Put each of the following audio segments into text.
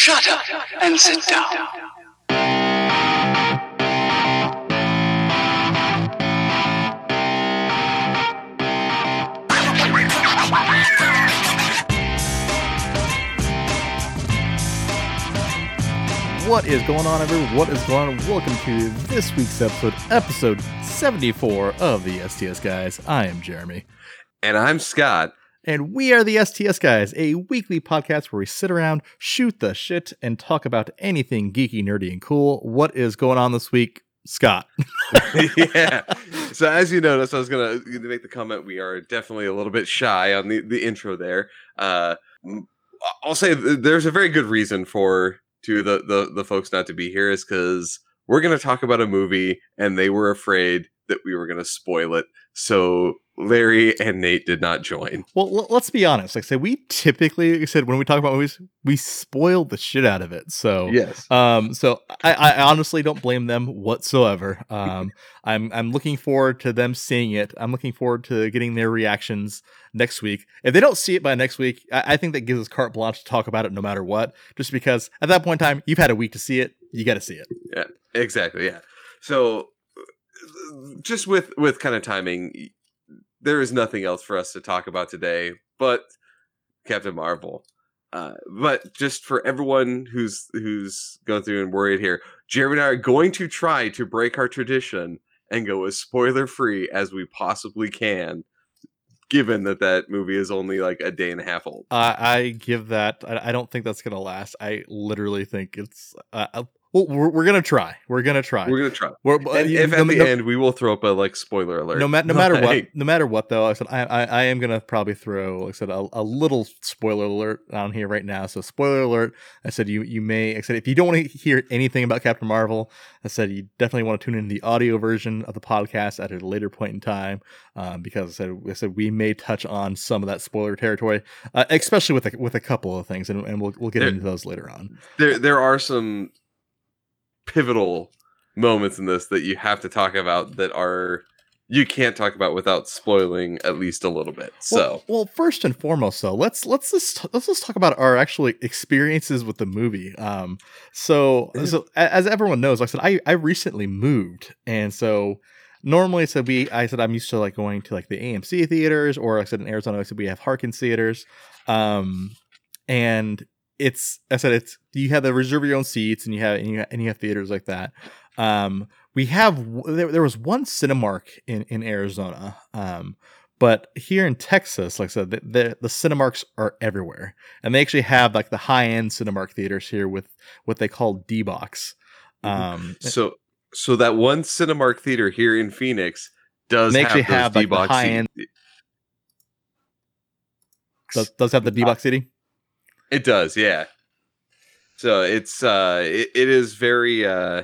Shut up and sit down. What is going on, everyone? What is going on? Welcome to this week's episode, episode 74 of the STS Guys. I am Jeremy, And I'm Scott. And we are the STS Guys, a weekly podcast where we sit around, shoot the shit, and talk about anything geeky, nerdy, and cool. What is going on this week, Scott? yeah. So as you noticed, I was gonna make the comment we are definitely a little bit shy on the, the intro there. Uh I'll say there's a very good reason for to the, the, the folks not to be here is because we're gonna talk about a movie and they were afraid that we were gonna spoil it. So Larry and Nate did not join. Well, l- let's be honest. Like I said, we typically, like I said, when we talk about movies, we spoil the shit out of it. So, Yes. Um, so I, I honestly don't blame them whatsoever. Um, I'm I'm looking forward to them seeing it. I'm looking forward to getting their reactions next week. If they don't see it by next week, I, I think that gives us carte blanche to talk about it no matter what. Just because at that point in time, you've had a week to see it, you got to see it. Yeah. Exactly. Yeah. So, uh, just with with kind of timing, y- there is nothing else for us to talk about today, but Captain Marvel. Uh, but just for everyone who's who's going through and worried here, Jeremy and I are going to try to break our tradition and go as spoiler free as we possibly can, given that that movie is only like a day and a half old. Uh, I give that. I, I don't think that's gonna last. I literally think it's. Uh, uh, well, we're, we're gonna try. We're gonna try. We're gonna try. We're, And if no- at the no- end we will throw up a like spoiler alert. no, ma- no matter what, no matter what, though, I said I, I, I am gonna probably throw, like I said, a, a little spoiler alert on here right now. So, spoiler alert. I said you you may. I said if you don't want to hear anything about Captain Marvel, I said you definitely want to tune in the audio version of the podcast at a later point in time, um, because I said I said we may touch on some of that spoiler territory, uh, especially with a, with a couple of things, and, and we'll we'll get There- into those later on. there there are some pivotal moments in this that you have to talk about that are you can't talk about without spoiling at least a little bit. So well, well, first and foremost, though, let's let's just let's just talk about our actually experiences with the movie. Um, so so as everyone knows, like I said, I I recently moved, and so normally, so we I said I'm used to like going to like the AMC theaters, or like I said in Arizona, I said we have Harkins theaters, um, and it's I said it's you have the reserve your own seats, and you have and you and you have theaters like that. Um, we have there, there was one Cinemark in in Arizona. Um, but here in Texas, like I said, the, the, the Cinemarks are everywhere, and they actually have like the high end Cinemark theaters here with what they call D box. Mhm. Um, so so that one Cinemark theater here in Phoenix does have actually have, like, the D-box high-end- does, does have the D box seating. It does, yeah. So it's uh it, it is very uh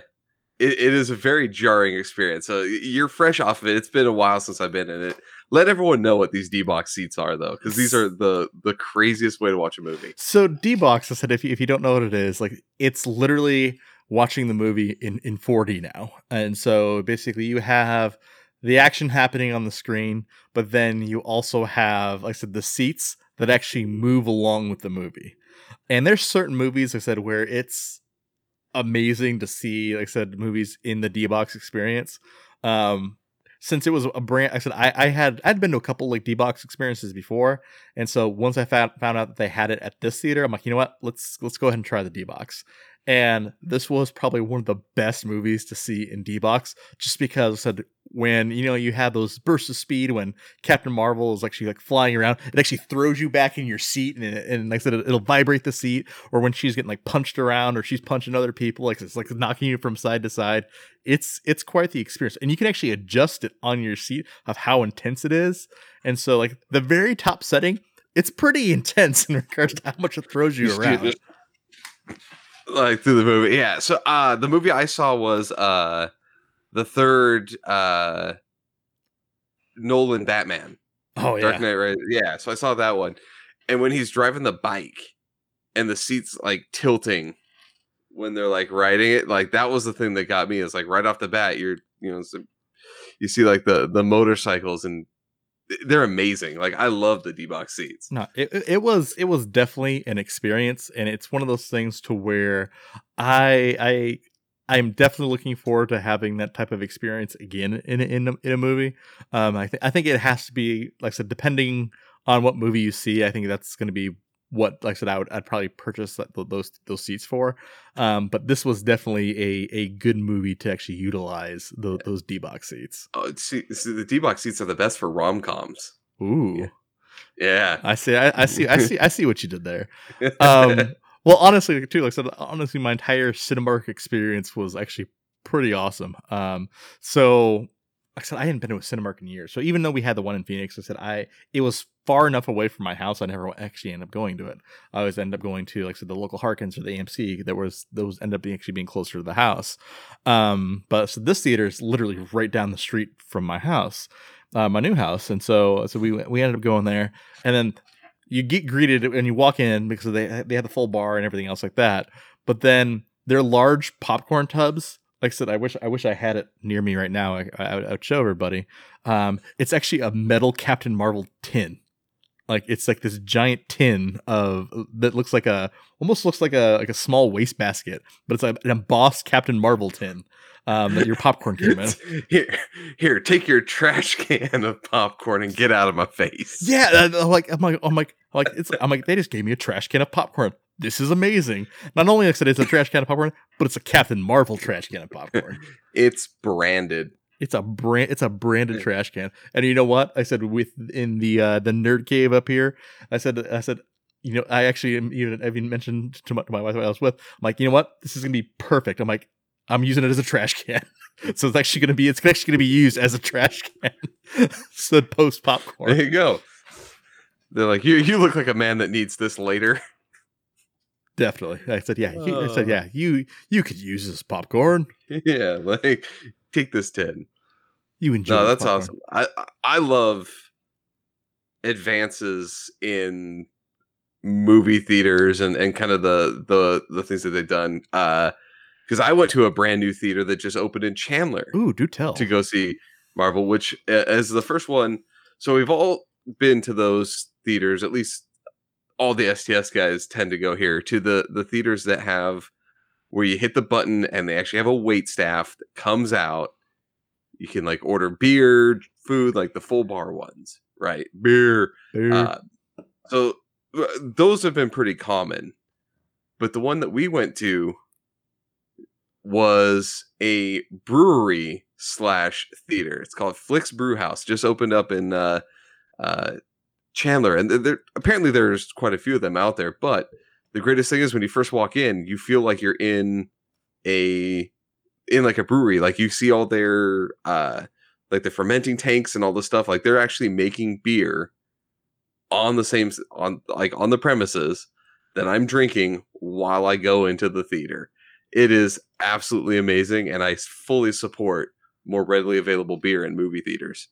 it, it is a very jarring experience. So you're fresh off of it. It's been a while since I've been in it. Let everyone know what these D box seats are though, because these are the the craziest way to watch a movie. So D box, I said, if you, if you don't know what it is, like it's literally watching the movie in in 4D now, and so basically you have the action happening on the screen, but then you also have, like I said, the seats that actually move along with the movie. And there's certain movies, like I said, where it's amazing to see, like I said, movies in the D box experience. Um, since it was a brand, I said I, I had I'd been to a couple like D box experiences before, and so once I found found out that they had it at this theater, I'm like, you know what? Let's let's go ahead and try the D box. And this was probably one of the best movies to see in D box, just because I said when you know you have those bursts of speed when Captain Marvel is actually like flying around, it actually throws you back in your seat, and, and like I said, it, it'll vibrate the seat. Or when she's getting like punched around, or she's punching other people, like it's like knocking you from side to side. It's it's quite the experience, and you can actually adjust it on your seat of how intense it is. And so, like the very top setting, it's pretty intense in regards to how much it throws you around. Like through the movie. Yeah. So uh the movie I saw was uh the third uh Nolan Batman. oh Dark yeah, Knight right? Yeah, so I saw that one. And when he's driving the bike and the seats like tilting when they're like riding it, like that was the thing that got me is like right off the bat, you're you know, you see like the the motorcycles and they're amazing. Like I love the D box seats. No, it it- was it was definitely an experience, and it's one of those things to where I I I'm definitely looking forward to having that type of experience again in in in a movie. Um, I think I think it has to be like I said, depending on what movie you see, I think that's going to be what like I said I would I'd probably purchase that, those those seats for. Um, but this was definitely a a good movie to actually utilize tho- those D box seats. Oh, see, see, the D box seats are the best for rom coms. Ooh, Yeah. I see, I, I see, I see, I see what you did there. um well honestly too like i said honestly my entire cinemark experience was actually pretty awesome um so i said i hadn't been to a cinemark in years so even though we had the one in phoenix i said i it was far enough away from my house i never actually ended up going to it i always ended up going to like I said the local harkins or the amc that was those end up being actually being closer to the house um but so this theater is literally right down the street from my house uh, my new house and so so we we ended up going there and then you get greeted and you walk in because they they have the full bar and everything else like that. But then their large popcorn tubs. Like I said, I wish I wish I had it near me right now. I, I, I would show everybody. Um, it's actually a metal Captain Marvel tin. Like it's like this giant tin of that looks like a almost looks like a like a small wastebasket, but it's like an embossed Captain Marvel tin um, that your popcorn came in. here, here, take your trash can of popcorn and get out of my face. Yeah, and I'm like I'm like I'm like like it's I'm like they just gave me a trash can of popcorn. This is amazing. Not only like I said it's a trash can of popcorn, but it's a Captain Marvel trash can of popcorn. It's branded. It's a brand it's a branded trash can. And you know what? I said within the uh the nerd cave up here, I said I said you know, I actually am even I even mentioned to my, to my wife I was with, I'm like, you know what? This is gonna be perfect. I'm like, I'm using it as a trash can. so it's actually gonna be it's actually gonna be used as a trash can. so post popcorn. There you go. They're like, you you look like a man that needs this later. Definitely. I said, yeah. you- I said, Oh. yeah. You you could use this popcorn. yeah, like take this tin. You enjoy. No, that's popcorn. awesome. I I- I love advances in movie theaters and and kind of the the the things that they've done. Uh, because I went to a brand new theater that just opened in Chandler Ooh, do tell. to go see Marvel, which is the first one. So we've all been to those theaters. At least all the STS guys tend to go here to the the theaters that have where you hit the button and they actually have a wait staff that comes out. You can like order beer, food, like the full bar ones, right? Beer. Boo. Uh, so uh, those have been pretty common, but the one that we went to was a brewery slash theater. It's called Flix Brewhouse. Just opened up in uh, uh, Chandler, and there apparently there's quite a few of them out there. But the greatest thing is when you first walk in, you feel like you're in a in like a brewery. Like you see all their uh, like the fermenting tanks and all the stuff. Like they're actually making beer on the same on like on the premises that I'm drinking while I go into the theater. It is absolutely amazing, and I fully support more readily available beer in movie theaters.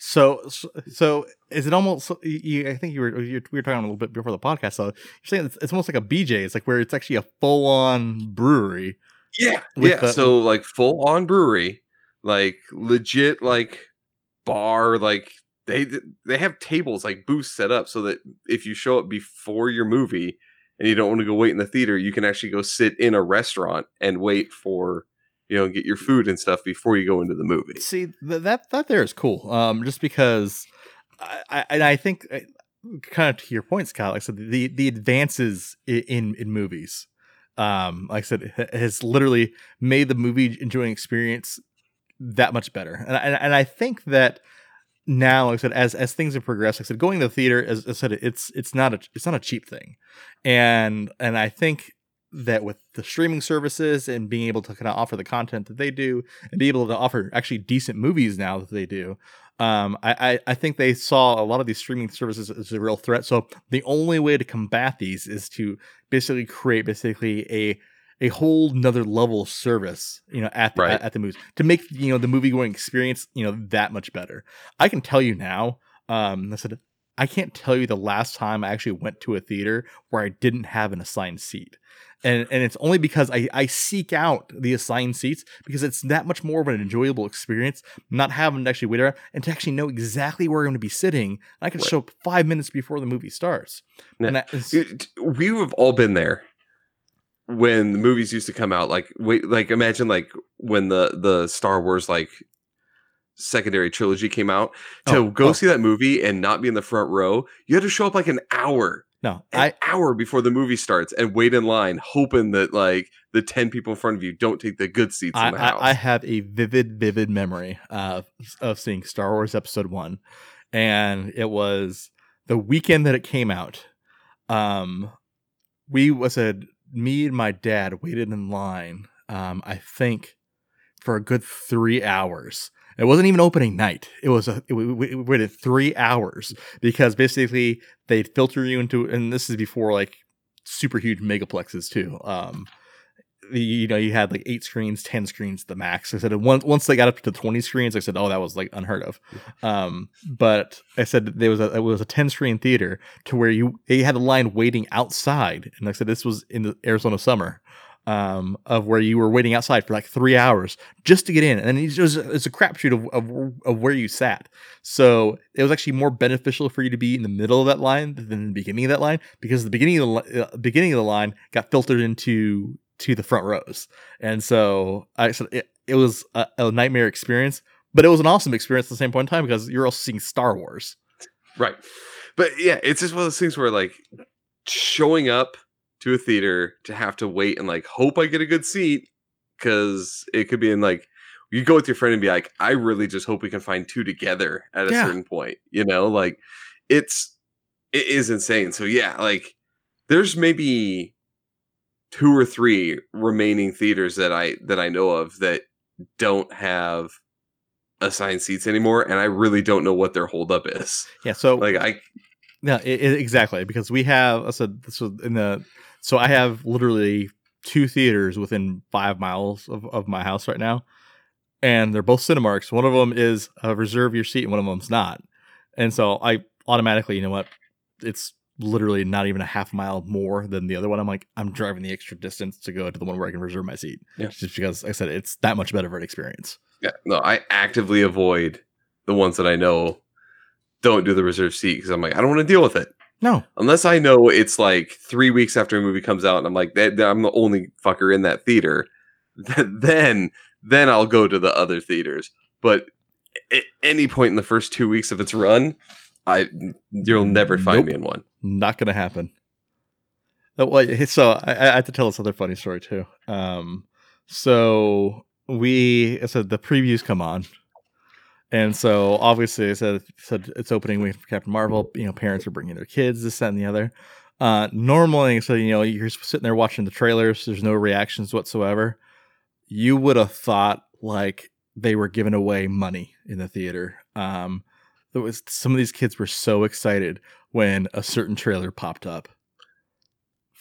So, so is it almost? You, you- I think you were you, we were talking a little bit before the podcast. So you're saying it's, it's almost like a BJ. It's like where it's actually a full on brewery. Yeah, yeah. the- so like full on brewery, like legit like bar, like they they have tables like booths set up so that if you show up before your movie and you don't want to go wait in the theater, you can actually go sit in a restaurant and wait for you know get your food and stuff before you go into the movie. See th- that that there is cool. Um, just because I I, I think uh, kind of to your point, Scott. Like I said, the the advances in in movies, um, like I said, has literally made the movie enjoying experience that much better. And and, and I think that now, like I said, as as things have progressed, like I said, going to the theater, as I said, it's it's not a it's not a cheap thing, and and I think that with the streaming services and being able to kind of offer the content that they do and be able to offer actually decent movies now that they do. Um, I, I, I think they saw a lot of these streaming services as a real threat. So the only way to combat these is to basically create basically a a whole nother level of service, you know, at the, Right. at, at the movies to make you know the movie going experience you know that much better. I can tell you now. Um, I said I can't tell you the last time I actually went to a theater where I didn't have an assigned seat. And and it's only because I, I seek out the assigned seats because it's that much more of an enjoyable experience not having to actually wait around and to actually know exactly where I'm going to be sitting. I can Right. show up five minutes before the movie starts. Yeah. And that is, we have all been there when the movies used to come out like wait like imagine like when the the star wars like secondary trilogy came out to Oh, go oh. see that movie and not be in the front row you had to show up like an hour no, an I hour before the movie starts and wait in line hoping that like the 10 people in front of you don't take the good seats I, in the house I, I have a vivid, vivid memory of of seeing Star Wars Episode One, and it was the weekend that it came out. Um, we was a me and my dad waited in line. Um, I think for a good three hours. It wasn't even opening night. It was a we, we we waited three hours because basically they'd filter you into, and this is before like super huge megaplexes too. Um, you know, you had like eight screens, ten screens, the max. I said once once they got up to twenty screens, I said, oh, that was like unheard of. Um, but I said that there was a it was a ten screen theater to where you they had a line waiting outside, and like I said this was in the Arizona summer. Um, of where you were waiting outside for like three hours just to get in, and it was it's a crapshoot of, of of where you sat. So it was actually more beneficial for you to be in the middle of that line than the beginning of that line because the beginning of the uh, beginning of the line got filtered into to the front rows, and so I said it, it was a, a nightmare experience, but it was an awesome experience at the same point in time because you're also seeing Star Wars. Right. But yeah, it's just one of those things where like showing up to a theater to have to wait and like hope I get a good seat because it could be in like you go with your friend and be like, I really just hope we can find two together at a Yeah. certain point. You know, like it's it is insane. So yeah, like there's maybe two or three remaining theaters that I that I know of that don't have assigned seats anymore, and I really don't know what their holdup is. Yeah, so Like I no, i i exactly. Because we have, I said, this was in the, so I have literally two theaters within five miles of, of my house right now, and they're both Cinemarks. One of them is uh, reserve your seat, and one of them's not. And so I automatically, you know what, it's literally not even a half mile more than the other one. I'm like, I'm driving the extra distance to go to the one where I can reserve my seat. Yeah. Just because like I said it's that much better of an experience. Yeah, no, I actively avoid the ones that I know don't do the reserve seat because I'm like, I don't want to deal with it No, unless I know it's like three weeks after a movie comes out, and I'm like, that, that I'm the only fucker in that theater. then, then I'll go to the other theaters. But at any point in the first two weeks of its run, I you'll never find me in one. not gonna happen. Uh, Well, so I, I have to tell this other funny story too. Um, so we said the previews come on, and so obviously I said said it's opening week for Captain Marvel. You know, parents are bringing their kids, this, that, and the other. Uh, normally, so you know, you're sitting there watching the trailers. There's no reactions whatsoever. You would have thought like they were giving away money in the theater. Um, there was some of these kids were so excited when a certain trailer popped up.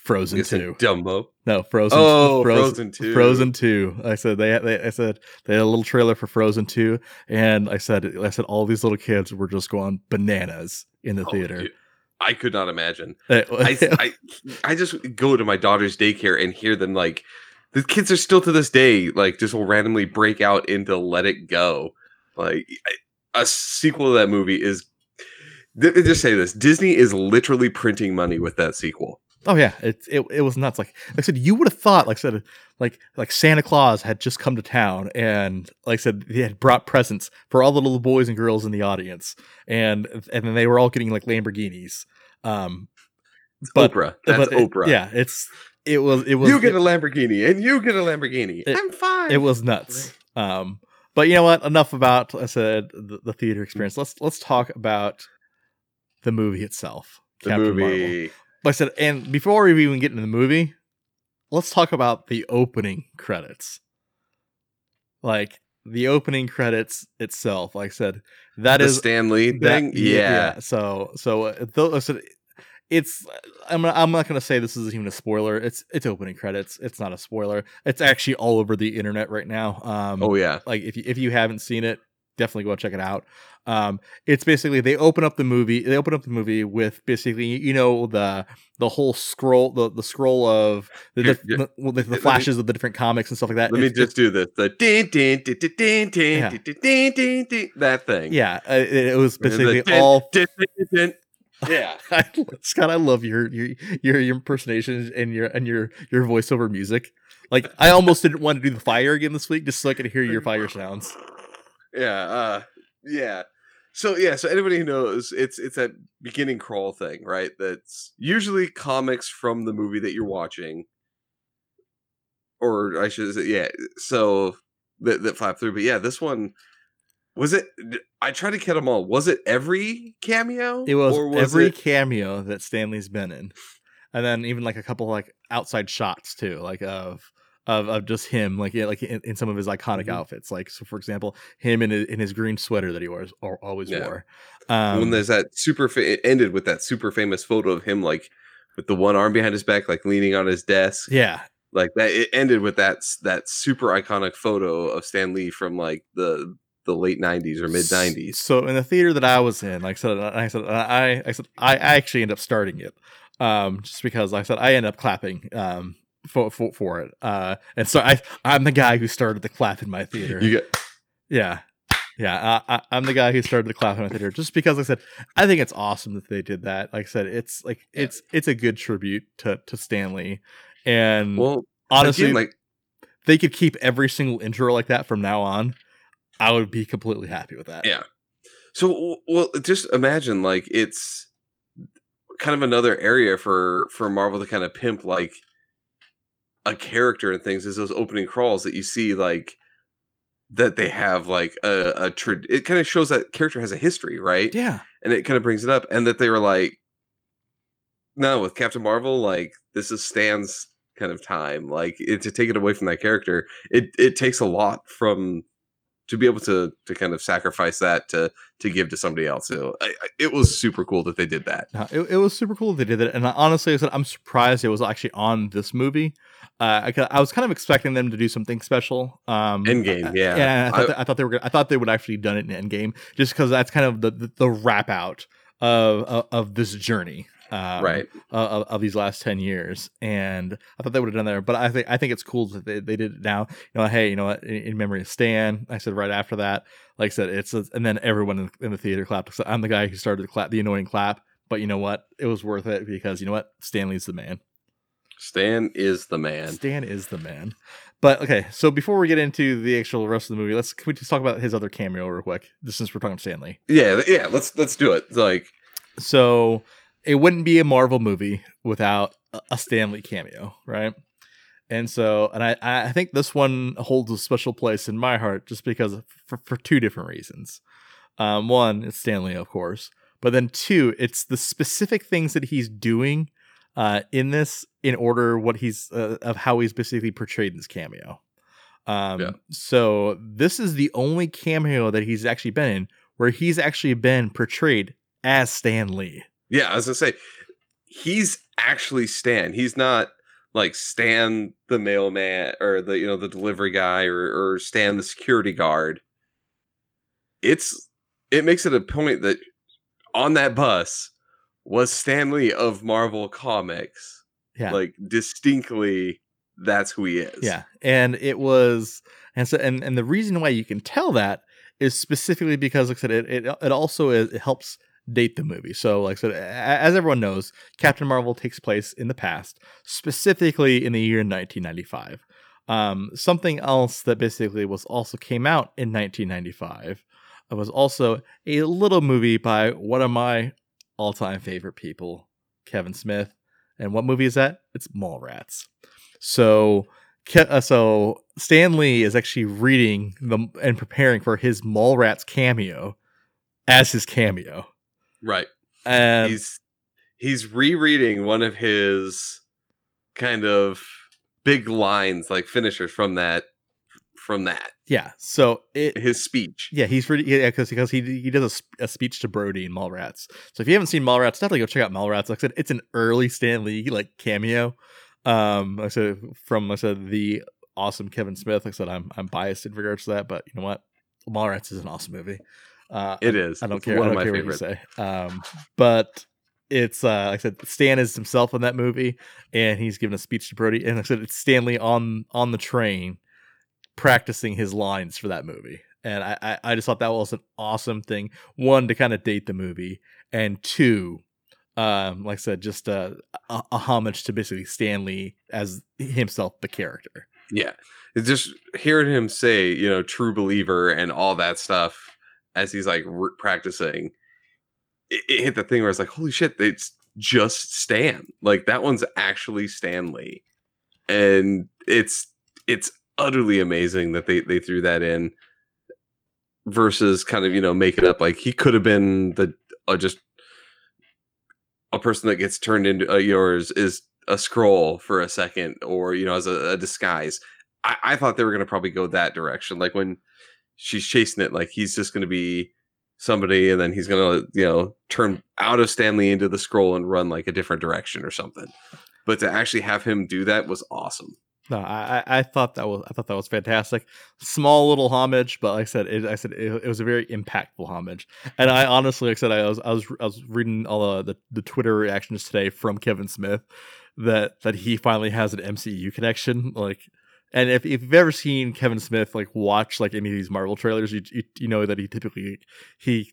Frozen two, Dumbo. no Frozen. Oh, Frozen, Frozen 2. Frozen two. I said they, they, I said they had a little trailer for Frozen two, and I said, I said all these little kids were just going bananas in the Oh, theater. dude, I could not imagine. Eh, I, I, I I just go to my daughter's daycare and hear them like the kids are still to this day like just will randomly break out into Let It Go. Like a sequel to that movie is. th- Just say this: Disney is literally printing money with that sequel. Oh yeah, it, it it was nuts. Like, like I said, you would have thought, like I said, like like Santa Claus had just come to town, and like I said, he had brought presents for all the little boys and girls in the audience, and and then they were all getting like Lamborghinis. Um, but Oprah, that's but it- Oprah. yeah, it's it was it was you get a Lamborghini and you get a Lamborghini. It- I'm fine. it was nuts. Um, but you know what? Enough about I said the, the theater experience. Let's let's talk about the movie itself. the Captain Marvel. Like I said, and before we even get into the movie, let's talk about the opening credits. Like the opening credits itself, like I said, that the is Stan Lee thing. yeah. So so uh, I said it's I'm not, I'm not gonna say this is even a spoiler. It's it's opening credits. It's not a spoiler. It's actually all over the internet right now. Um, Oh yeah. like if you if you haven't seen it, definitely go check it out. Um, it's basically they open up the movie. They open up the movie with basically you know the the whole scroll the, the scroll of the, diff- yeah. the, the, the Let me- flashes of the different comics and stuff like that. Let me just do this. The din din din din din din Yeah. din din that thing. yeah, uh, it, it was the basically din, all. din, din, din. Yeah. Scott, I love your your your your impersonations and your and your your voiceover music. Like I almost didn't want to do the fire again this week just so I could hear your fire sounds. Yeah. Uh yeah. So yeah, so anybody who knows it's it's that beginning crawl thing, right? That's usually comics from the movie that you're watching. Or I should say, yeah. So that that flap through. But yeah, this one was it I tried to get them all. Was it every cameo? It was, Or every it- cameo that Stan Lee's been in, and then even like a couple like outside shots too, like of of, of just him, like yeah, like in, in some of his iconic Mhm. outfits. Like so, for example, him in his, in his green sweater that he wears or always Yeah. wore. Um, when there's that super fa- it ended with that super famous photo of him like with the one arm behind his back like leaning on his desk yeah, like that it ended with that that super iconic photo of Stan Lee from like the the late 90s or mid 90s So in the theater that I was in, like I said, I said I I said I actually end up starting it, um, just because like I said I end up clapping um for for, for it, uh, and so I I'm the guy who started the clap in my theater. you get Yeah. Yeah, I, I'm the guy who started the clap in my theater just because like I said I think it's awesome that they did that. Like I said, it's like Yeah. it's it's a good tribute to to Stan Lee, and well honestly, again, like they could keep every single intro like that from now on. I would be completely happy with that. Yeah. so well just imagine like it's kind of another area for for Marvel to kind of pimp like a character and things is those opening crawls that you see like that they have like a, a tra- it kind of shows that character has a history right? Yeah, and it kind of brings it up and that they were like no with captain marvel like this is stan's kind of time like it, to take it away from that character it it takes a lot from to be able to to kind of sacrifice that to to give to somebody else. So I, I, it was super cool that they did that. No, it, it was super cool they did it, and I, honestly, I said I'm surprised it was actually on this movie. Uh, I, I was kind of expecting them to do something special. Um, Endgame, uh, yeah. yeah. I thought, I- that- I thought they were. Gonna, I thought they would actually done it in Endgame, just because that's kind of the, the the wrap out of of, of this journey. Um, right uh, of, of these last 10 years and i thought they would have done there but i think i think it's cool that they, they did it now you know hey you know what in, in memory of stan i said right after that like i said it's a, and then everyone in, in the theater clapped so i'm the guy who started the clap the annoying clap but you know what it was worth it because you know what stan lee's the man stan is the man stan is the man but okay so before we get into the actual rest of the movie let's can we just talk about his other cameo real quick just since we're talking stan lee yeah yeah let's let's do it It's like So it wouldn't be a Marvel movie without a- a Stan Lee cameo, right? And so, and I, I think this one holds a special place in my heart just because for, for two different reasons. Um, one, it's Stan Lee, of course, but then two, it's the specific things that he's doing uh, in this in order what he's uh, of how he's basically portrayed in this cameo. Um, Yeah. So this is the only cameo that he's actually been in where he's actually been portrayed as Stan Lee. Yeah, I was gonna say he's actually Stan. He's not like Stan the mailman or the you know the delivery guy or or Stan the security guard. It's it makes it a point that on that bus was Stan Lee of Marvel Comics. Yeah. Like distinctly that's who he is. Yeah, and it was, and so, and and the reason why you can tell that is specifically because, like I said, it it, it also is, it helps date the movie. So, like I said, as everyone knows, Captain Marvel takes place in the past, specifically in the year 1995. Um, something else that basically was also came out in 1995 was also a little movie by one of my all-time favorite people, Kevin Smith. And what movie is that? It's Mallrats. So, Ke- uh, so Stan Lee is actually reading the and preparing for his Mallrats cameo as his cameo, Right. and he's he's rereading one of his kind of big lines like finishers from that from that yeah, so it his speech yeah he's reading yeah because because he he does a, a speech to Brodie in Mallrats. So if you haven't seen Mallrats, definitely go check out Mallrats. Like I said, it's an early Stan Lee like cameo. Um, like I said from like I said the awesome Kevin Smith. Like I said, I'm I'm biased in regards to that, but you know what? Mallrats is an awesome movie. Uh, It is. I don't It's care. One I of don't my care favorites. what you say. Um, but it's uh, like I said, Stan is himself in that movie, and he's giving a speech to Brodie. And like I said, it's Stan Lee on on the train practicing his lines for that movie. And I, I, I just thought that was an awesome thing. One to kind of date the movie, and two, um, like I said, just a, a, a homage to basically Stan Lee as himself, the character. Yeah. It's just hearing him say, you know, true believer and all that stuff as he's like re- practicing, it, it hit the thing where it's like, holy shit, it's just Stan. Like that one's actually Stan Lee. And it's it's utterly amazing that they they threw that in versus kind of, you know, make it up. Like he could have been the uh, just a person that gets turned into uh, yours is a scroll for a second or you know as a, a disguise. I, I thought they were going to probably go that direction. Like when she's chasing it like he's just going to be somebody and then he's going to you know turn out of stan lee into the scroll and run like a different direction or something. But to actually have him do that was awesome No, I, I thought that was I thought that was fantastic. Small little homage, but like I said, it, I said it, it was a very impactful homage. And I honestly, like I said, I was I was I was reading all the, the the Twitter reactions today from Kevin Smith that that he finally has an MCU connection. Like, and if, if you've ever seen Kevin Smith like watch like any of these Marvel trailers, you you, you know that he typically he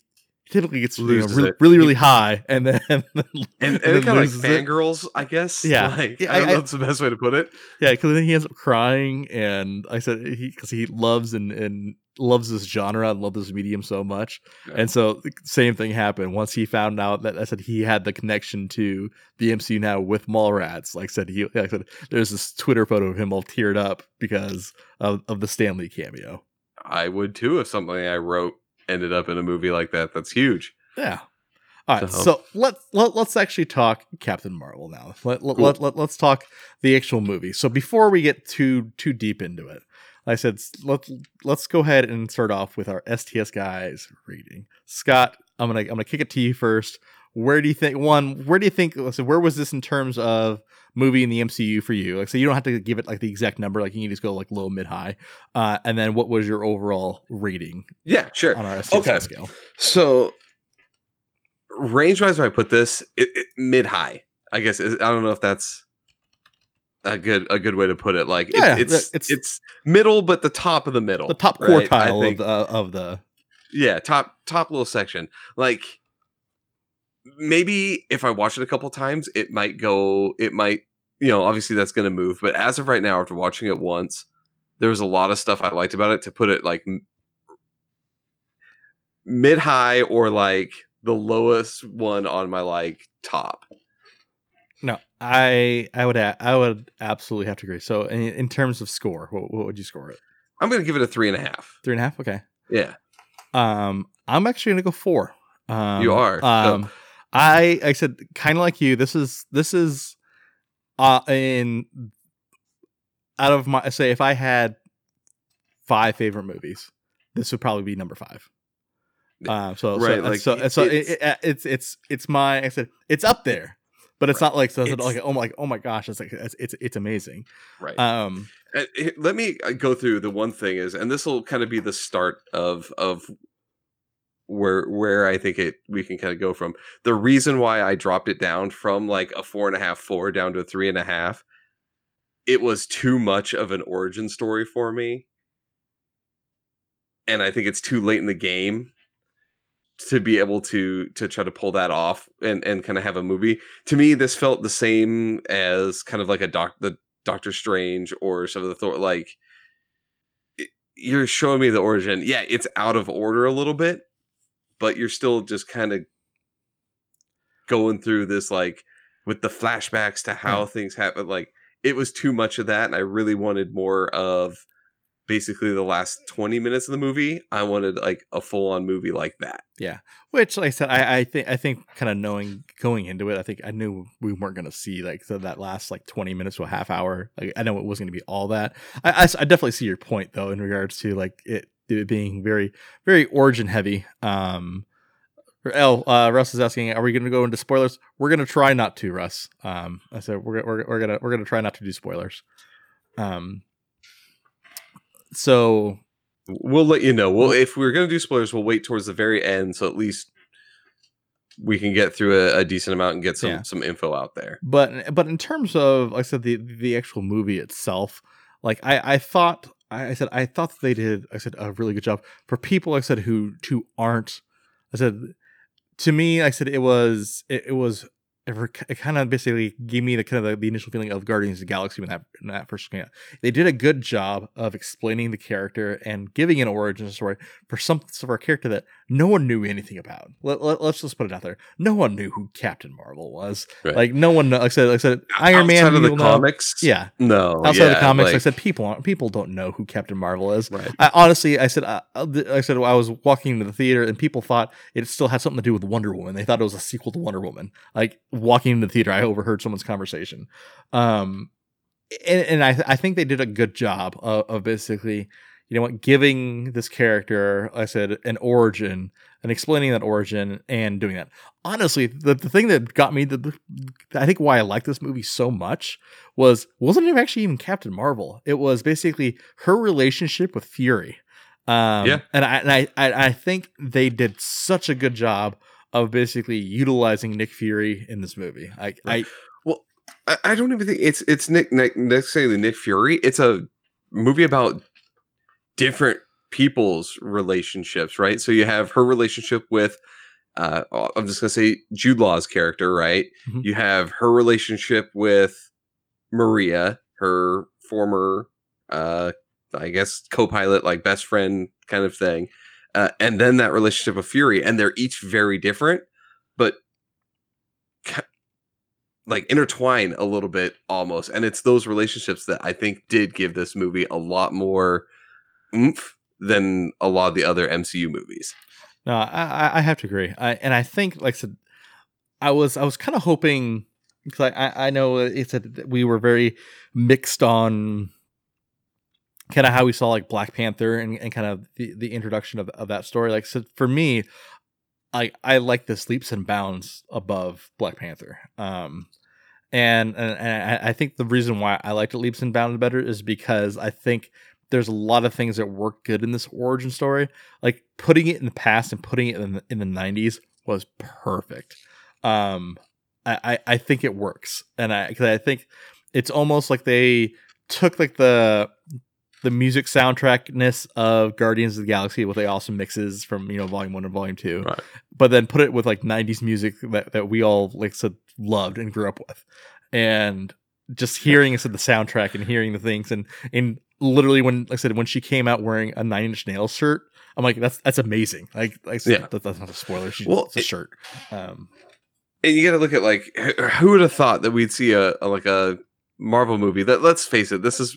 typically gets you know, really, really really high, and then and, and, and then kind of like fangirls i guess Yeah. like Yeah, i don't I- know that's the best way to put it Yeah, because then he ends up crying, and I said he because he loves and and loves this genre and loves this medium so much, Yeah. and so the same thing happened once he found out that I said he had the connection to the MCU now with Mallrats. Like I said, he like I said there's this Twitter photo of him all teared up because of of the Stan Lee cameo. i would too if something i wrote ended up in a movie like that that's huge Yeah. All right, So- so let's let, let's actually talk Captain Marvel now. Let, Cool. let, let, us talk the actual movie. So before we get too too deep into it, I said let's let's go ahead and start off with our STS guys reading. Scott, I'm gonna I'm gonna kick it to you first. Where do you think one? Where do you think? So where was this in terms of movie in the MCU for you? Like, so you don't have to give it like the exact number. Like, you can just go like low, mid, high. Uh, and then what was your overall rating yeah sure on our Okay. scale? So, range wise, where I put this, it, it, mid high. I guess I don't know if that's a good a good way to put it. Like Yeah, it's, it's- it's it's middle, but the top of the middle, The top right? Quartile of the of the yeah, top top little section. Like maybe if I watch it a couple times, it might go. It might you know obviously that's going to move. But as of right now, after watching it once, there was a lot of stuff I liked about it. To put it like mid high or like the lowest one on my like top. No, I I would a- I would absolutely have to agree. So in, in terms of score, what, what would you score it? I'm gonna give it a three and a half. Three and a half. Okay. Yeah, Um, I'm actually gonna go four. Um, You are? Um, I I said kind of like you. This is this is uh in out of my say if I had five favorite movies, this would probably be number five. Uh, so Right, so, like, so, so it, it's- it, it's it's it's my I said it's up there, but it's Right. not like so It's- like oh my oh my gosh, it's like it's it's, it's amazing. right. Um, Uh, let me uh, go through the one thing is, and this will kind of be the start of of where where I think it we can kind of go from. The reason why I dropped it down from like a four and a half floor down to a three and a half, it was too much of an origin story for me, and I think it's too late in the game to be able to to try to pull that off and and kind of have a movie. To me, this felt the same as kind of like a doc the Doctor Strange or some of the Thor. Like you're showing me the origin. Yeah, it's out of order a little bit, but you're still just kind of going through this like with the flashbacks to how mm. things happen. Like it was too much of that, and I really wanted more of basically the last 20 minutes of the movie. I wanted like a full on movie like that. Yeah which like I said, I, I think I think kind of knowing going into it, I think I knew we weren't going to see like the, that last like twenty minutes to a half hour. Like I know it wasn't going to be all that. I I definitely see your point though in regards to like it, it being very very origin heavy. Um, L uh, Russ is asking, are we going to go into spoilers? We're going to try not to, Russ. Um, I said we're we're we're gonna we're gonna try not to do spoilers. Um, so we'll let you know. Well, if we're gonna do spoilers, we'll wait towards the very end, so at least we can get through a, a decent amount and get some Yeah. some info out there. but but in terms of like I said the the actual movie itself, like I I thought I I said I thought they did I said a really good job for people I said who who aren't I said to me I said it was it, it was it kind of basically gave me the kind of the, the initial feeling of Guardians of the Galaxy when that when that first came out. They did a good job of explaining the character and giving an origin story for some for a character that no one knew anything about. Let, let, us just put it out there. No one knew who Captain Marvel was. Right. Like no one, like I said, like I said, Iron Man. Outside of the know. comics, yeah. no. Outside of the comics, like- I said people aren't, people don't know who Captain Marvel is. right. I, honestly, I said, uh, I said, I was walking into the theater and people thought it still had something to do with Wonder Woman. They thought it was a sequel to Wonder Woman. Like walking into the theater, I overheard someone's conversation. Um, and, and I, I think they did a good job of, of basically, you know what, giving this character, like I said, an origin and explaining that origin and doing that. Honestly, the, the thing that got me, the, the I think why I like this movie so much was wasn't it actually even Captain Marvel? It was basically her relationship with Fury. Um, Yeah. and I, and I, I, I think they did such a good job of basically utilizing Nick Fury in this movie. I, I, I, I don't even think it's it's Nick, Nick necessarily Nick Fury. It's a movie about different people's relationships, right? So you have her relationship with uh I'm just gonna say Jude Law's character, right? Mhm. You have her relationship with Maria, her former uh I guess co-pilot, like best friend kind of thing. Uh, and then that relationship with Fury, and they're each very different, but ki- like intertwine a little bit almost. And it's those relationships that I think did give this movie a lot more oomph than a lot of the other MCU movies. No, I, I- have to agree. I, and I think, like I said, I was I was kind of hoping because I, I know it's a, we were very mixed on kind of how we saw like Black Panther and, and kind of the, the introduction of, of that story. Like so for me, I I like this leaps and bounds above Black Panther. Um, and and, and I think the reason why I liked it leaps and bounds better is because I think there's a lot of things that work good in this origin story. Like putting it in the past and putting it in the, in the 90s was perfect. Um, I, I, I think it works, and I because I think it's almost like they took like the the music soundtrackness of Guardians of the Galaxy with the awesome mixes from you know Volume One and Volume Two, Right. but then put it with like '90s music that, that we all like said loved and grew up with, and just hearing said the soundtrack and hearing the things and and literally when like I said when she came out wearing a Nine Inch Nails shirt, I'm like that's that's amazing. Like, like I said, Yeah. that, that's not a spoiler. She, Well, it's a it- shirt. Um, And you got to look at like who would have thought that we'd see a, a like a Marvel movie that let's face it, this is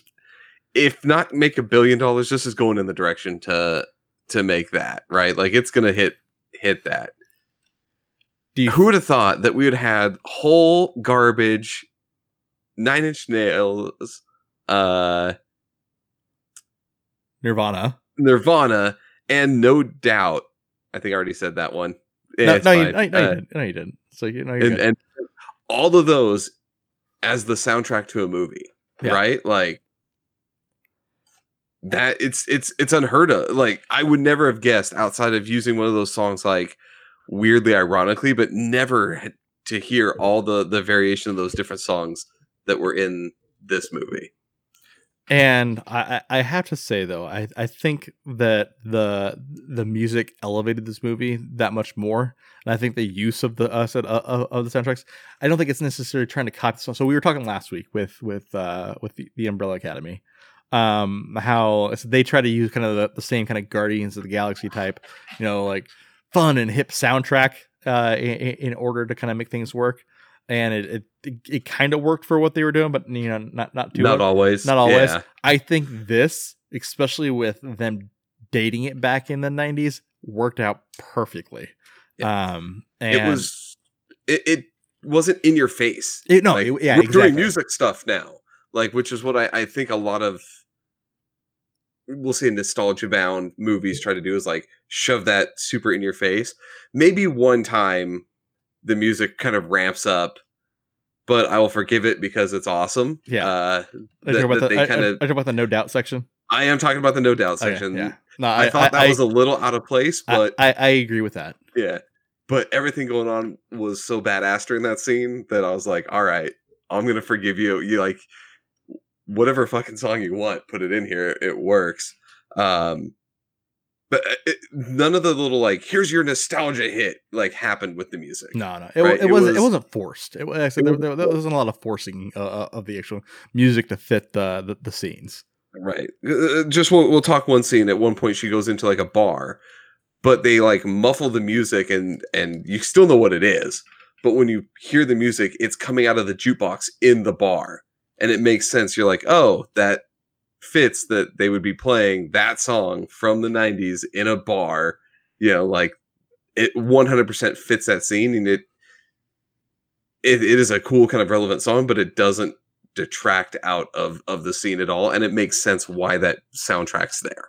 if not make a billion dollars, this is going in the direction to to make that right. Like it's gonna hit hit that. do you Who would have thought that we would have had Hole garbage, Nine Inch Nails, uh, Nirvana? Nirvana, and no doubt. I think I already said that one. Yeah, no, no, you, no, no, Uh, you didn't. no, you didn't. So you know, and, and all of those as the soundtrack to a movie, Yeah. right? Like that. It's it's it's unheard of. Like I would never have guessed outside of using one of those songs, like weirdly, ironically, but never to hear all the the variation of those different songs that were in this movie. And I, I have to say though, I, I think that the the music elevated this movie that much more, and I think the use of the uh, said, uh, uh, of the soundtracks, I don't think it's necessarily trying to copy. So we were talking last week with with uh, with the, the Umbrella Academy, um, how they try to use kind of the, the same kind of Guardians of the Galaxy type, you know, like fun and hip soundtrack uh, in, in order to kind of make things work. And it it, it, kind of worked for what they were doing, but you know, not not too not much. always. not always. Yeah. I think this, especially with them dating it back in the '90s, worked out perfectly. Um, and It was. It, it wasn't in your face. it, no, like, it- yeah, we're exactly. doing music stuff now like which is what I, I think a lot of we'll say nostalgia bound movies try to do is like shove that super in your face maybe one time the music kind of ramps up but i will forgive it because it's awesome Yeah. uh that- talking about the, they kinda- are you talking about the no doubt section? i am talking about the no doubt Okay, section yeah. No, I, thought that was a little out of place, I- but I, I agree with that. yeah. But everything going on was so badass during that scene that I was like, all right, I'm gonna forgive you. You like whatever fucking song you want, put it in here. It works. Um but uh, it, none of the little like here's your nostalgia hit like happened with the music. No, no, it, Right, it, it wasn't. It was- wasn't forced. It, wa- I said there, there, there wasn't a lot of forcing uh, uh, of the actual music to fit the the, the scenes. Right. Uh, Just we'll, we'll talk one scene. At one point, she goes into like a bar, but they like muffle the music, and and you still know what it is. But when you hear the music, it's coming out of the jukebox in the bar, and it makes sense. You're like, oh, that fits that they would be playing that song from the '90s in a bar. You know, like it 100% fits that scene, and it it, it is a cool kind of relevant song, but it doesn't detract out of of the scene at all, and it makes sense why that soundtrack's there.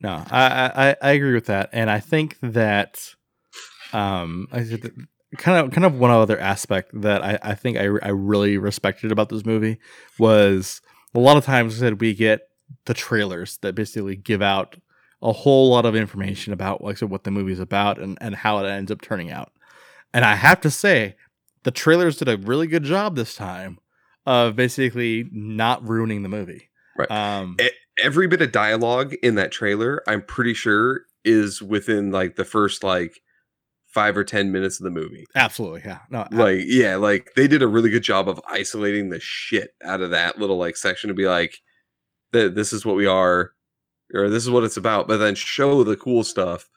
No, I, I I agree with that, and I think that um I kind of kind of one other aspect that I I think I I really respected about this movie was a lot of times that we get the trailers that basically give out a whole lot of information about like so what the movie's about and and how it ends up turning out, and I have to say the trailers did a really good job this time of basically not ruining the movie. Right. Um, Every bit of dialogue in that trailer, I'm pretty sure, is within like the first like five or ten minutes of the movie. absolutely, yeah. No, I- Like, yeah, like they did a really good job of isolating the shit out of that little like section to be like, "Th- this is what we are, or this is what it's about, but then show the cool stuff.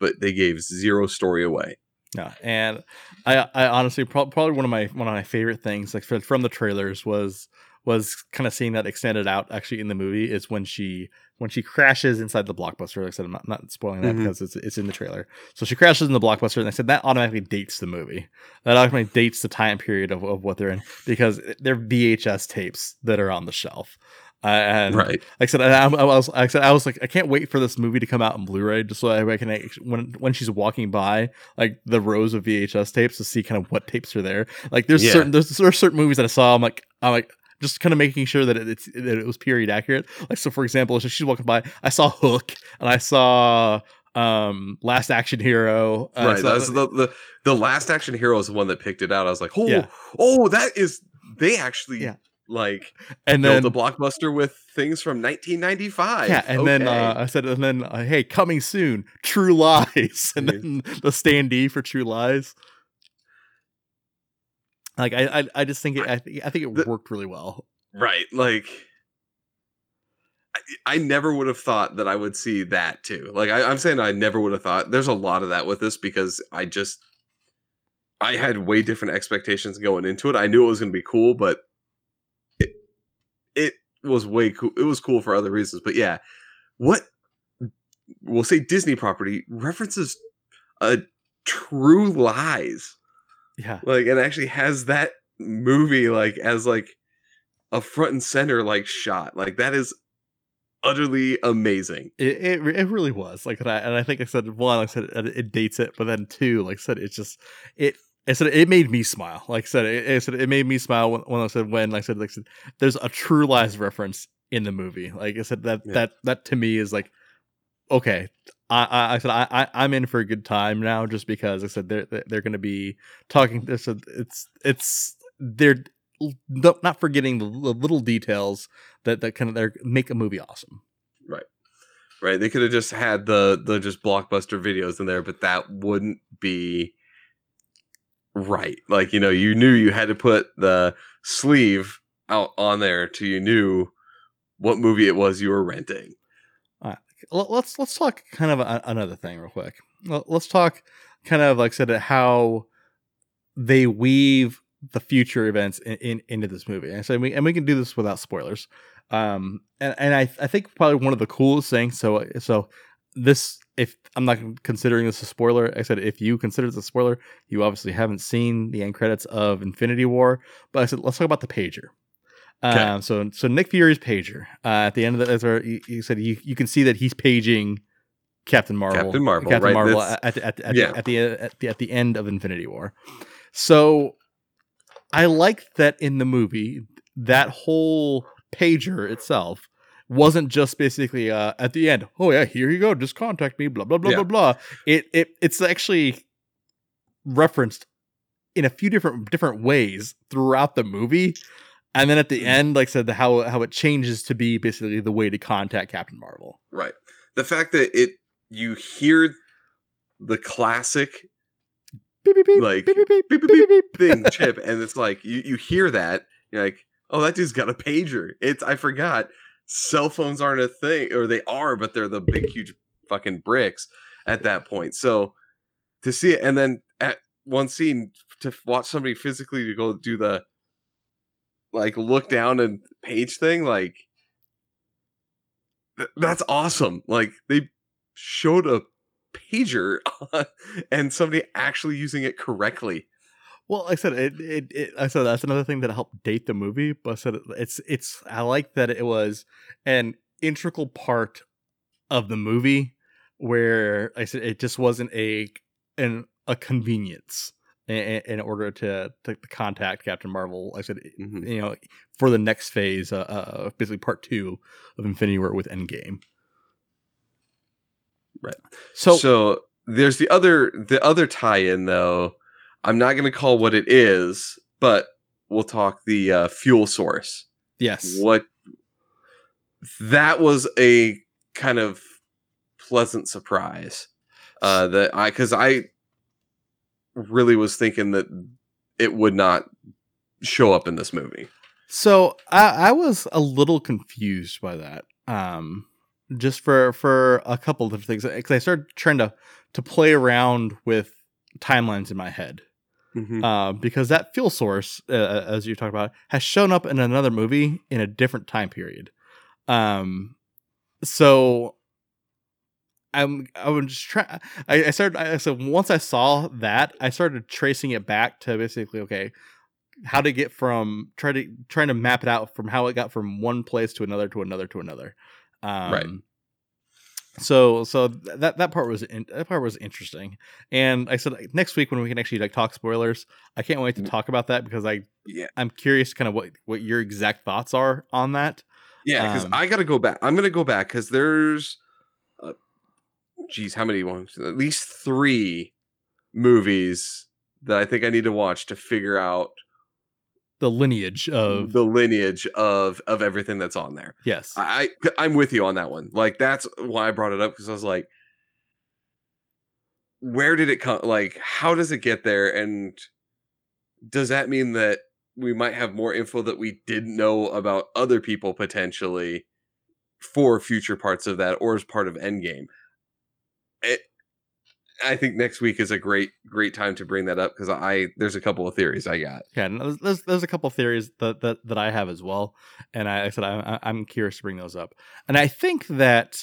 But they gave zero story away. No, and I, I honestly prob- probably one of my one of my favorite things like from the trailers was was kind of seeing that extended out actually in the movie is when she when she crashes inside the blockbuster. Like I said, I'm not, not spoiling that Mhm. because it's it's in the trailer. So she crashes in the blockbuster, and I said that automatically dates the movie. That automatically dates the time period of, of what they're in because they're VHS tapes that are on the shelf. Uh, and right. like I said, I, I was, like I said, I was like, I can't wait for this movie to come out in Blu-ray, just so I can when when she's walking by like the rows of VHS tapes to see kind of what tapes are there. Like there's Yeah. certain there's there are certain movies that I saw. I'm like I'm like just kind of making sure that it, it's that it was period accurate. Like so, for example, so she's walking by, I saw Hook and I saw um Last Action Hero. uh, right. so- That's the, the the last action hero is the one that picked it out. I was like, oh, Yeah. oh, that is they actually Yeah. like and then the blockbuster with things from 1995. Yeah, and then uh, I said, and then uh, hey, coming soon, True Lies, and then the standee for True Lies. Like I, I, I just think it, I, think- I think it The- worked really well. right, like I, I never would have thought that I would see that too. Like I, I'm saying, I never would have thought. There's a lot of that with this because I just I had way different expectations going into it. I knew it was going to be cool, but it it was way cool. It was cool for other reasons, but yeah, what we'll say Disney property references a True Lies. Yeah, like and actually has that movie like as like a front and center like shot like that is utterly amazing it, it, it really was like, and I, and I think I said one, I said it, it dates it, but then two, like I said, it's just it. I said it made me smile. Like I said, it, I said it made me smile when, when I said when like I said like I said, there's a True Lies reference in the movie. Like I said that Yeah. that that to me is like okay. I, I, I said I, I I'm in for a good time now just because I said they're they're, going to be talking. I said it's it's they're not forgetting the, little details that that kind of make a movie awesome. right right. they could have just had the the just blockbuster videos in there but that wouldn't be right like you know you knew you had to put the sleeve out on there till you knew what movie it was you were renting let's let's talk kind of a, another thing real quick. Let's talk kind of like I said how they weave the future events in, in into this movie. And so we and we can do this without spoilers. Um, and and I I think probably one of the coolest things. So so this if I'm not considering this a spoiler, I said if you consider this a spoiler, you obviously haven't seen the end credits of Infinity War. But I said let's talk about the pager. Okay. Um, so so Nick Fury's pager uh, at the end of the, that's where you, you said you, you can see that he's paging Captain Marvel. Captain Marvel, Captain right, Marvel that's- at, at, at, yeah. at the at the at the end of Infinity War. So I like that in the movie that whole pager itself wasn't just basically uh, at the end. Oh yeah, here you go. Just contact me. Blah blah blah Yeah. blah blah. It it it's actually referenced in a few different different ways throughout the movie, and then at the end, like said, the how how it changes to be basically the way to contact Captain Marvel. Right. The fact that it you hear the classic beep, beep, beep, like beep, beep, beep, beep, beep, beep, thing chip, and it's like you you hear that you're like, oh, that dude's got a pager. It's I forgot. Cell phones aren't a thing, or they are, but they're the big huge fucking bricks at that point. So to see it, and then at one scene to watch somebody physically to go do the like look down and page thing like th- that's awesome like they showed a pager and somebody actually using it correctly Well, I said it, it, it. I said that's another thing that helped date the movie. But I said it- it's it's. I like that it was an integral part of the movie where I said it just wasn't a an a convenience in, in order to to contact Captain Marvel. Like I said Mhm. you know for the next phase, uh, uh basically part two of Infinity War with Endgame. Right. So, so there's the other the other tie-in though. I'm not going to call what it is, but we'll talk the uh, fuel source. yes, What that was a kind of pleasant surprise. Uh, that I because I really was thinking that it would not show up in this movie. So I, I was a little confused by that. Um, just for for a couple of different things, because I started trying to to play around with timelines in my head. Mhm. Uh, because that fuel source, uh, as you talked about, has shown up in another movie in a different time period. Um, so I'm I was just trying. I, I started. I so once I saw that, I started tracing it back to basically okay, how to get from try to trying to map it out from how it got from one place to another to another to another. Um, Right. So so that that part was in, that part was interesting, and I said like, next week when we can actually like talk spoilers, I can't wait to Mm. talk about that because I Yeah, I'm curious kind of what what your exact thoughts are on that. yeah. Because Um, I got to go back. I'm going to go back because there's, geez, how many ones? At least three movies that I think I need to watch to figure out The lineage of the lineage of of everything that's on there. yes, I, I I'm with you on that one. Like that's why I brought it up because I was like, where did it come? Like, how does it get there? And does that mean that we might have more info that we didn't know about other people potentially for future parts of that, or as part of Endgame? It, I think next week is a great great time to bring that up because I there's a couple of theories I got. yeah. and There's, there's there's a couple of theories that that that I have as well, and I, I said I, I- I'm curious to bring those up, and I think that.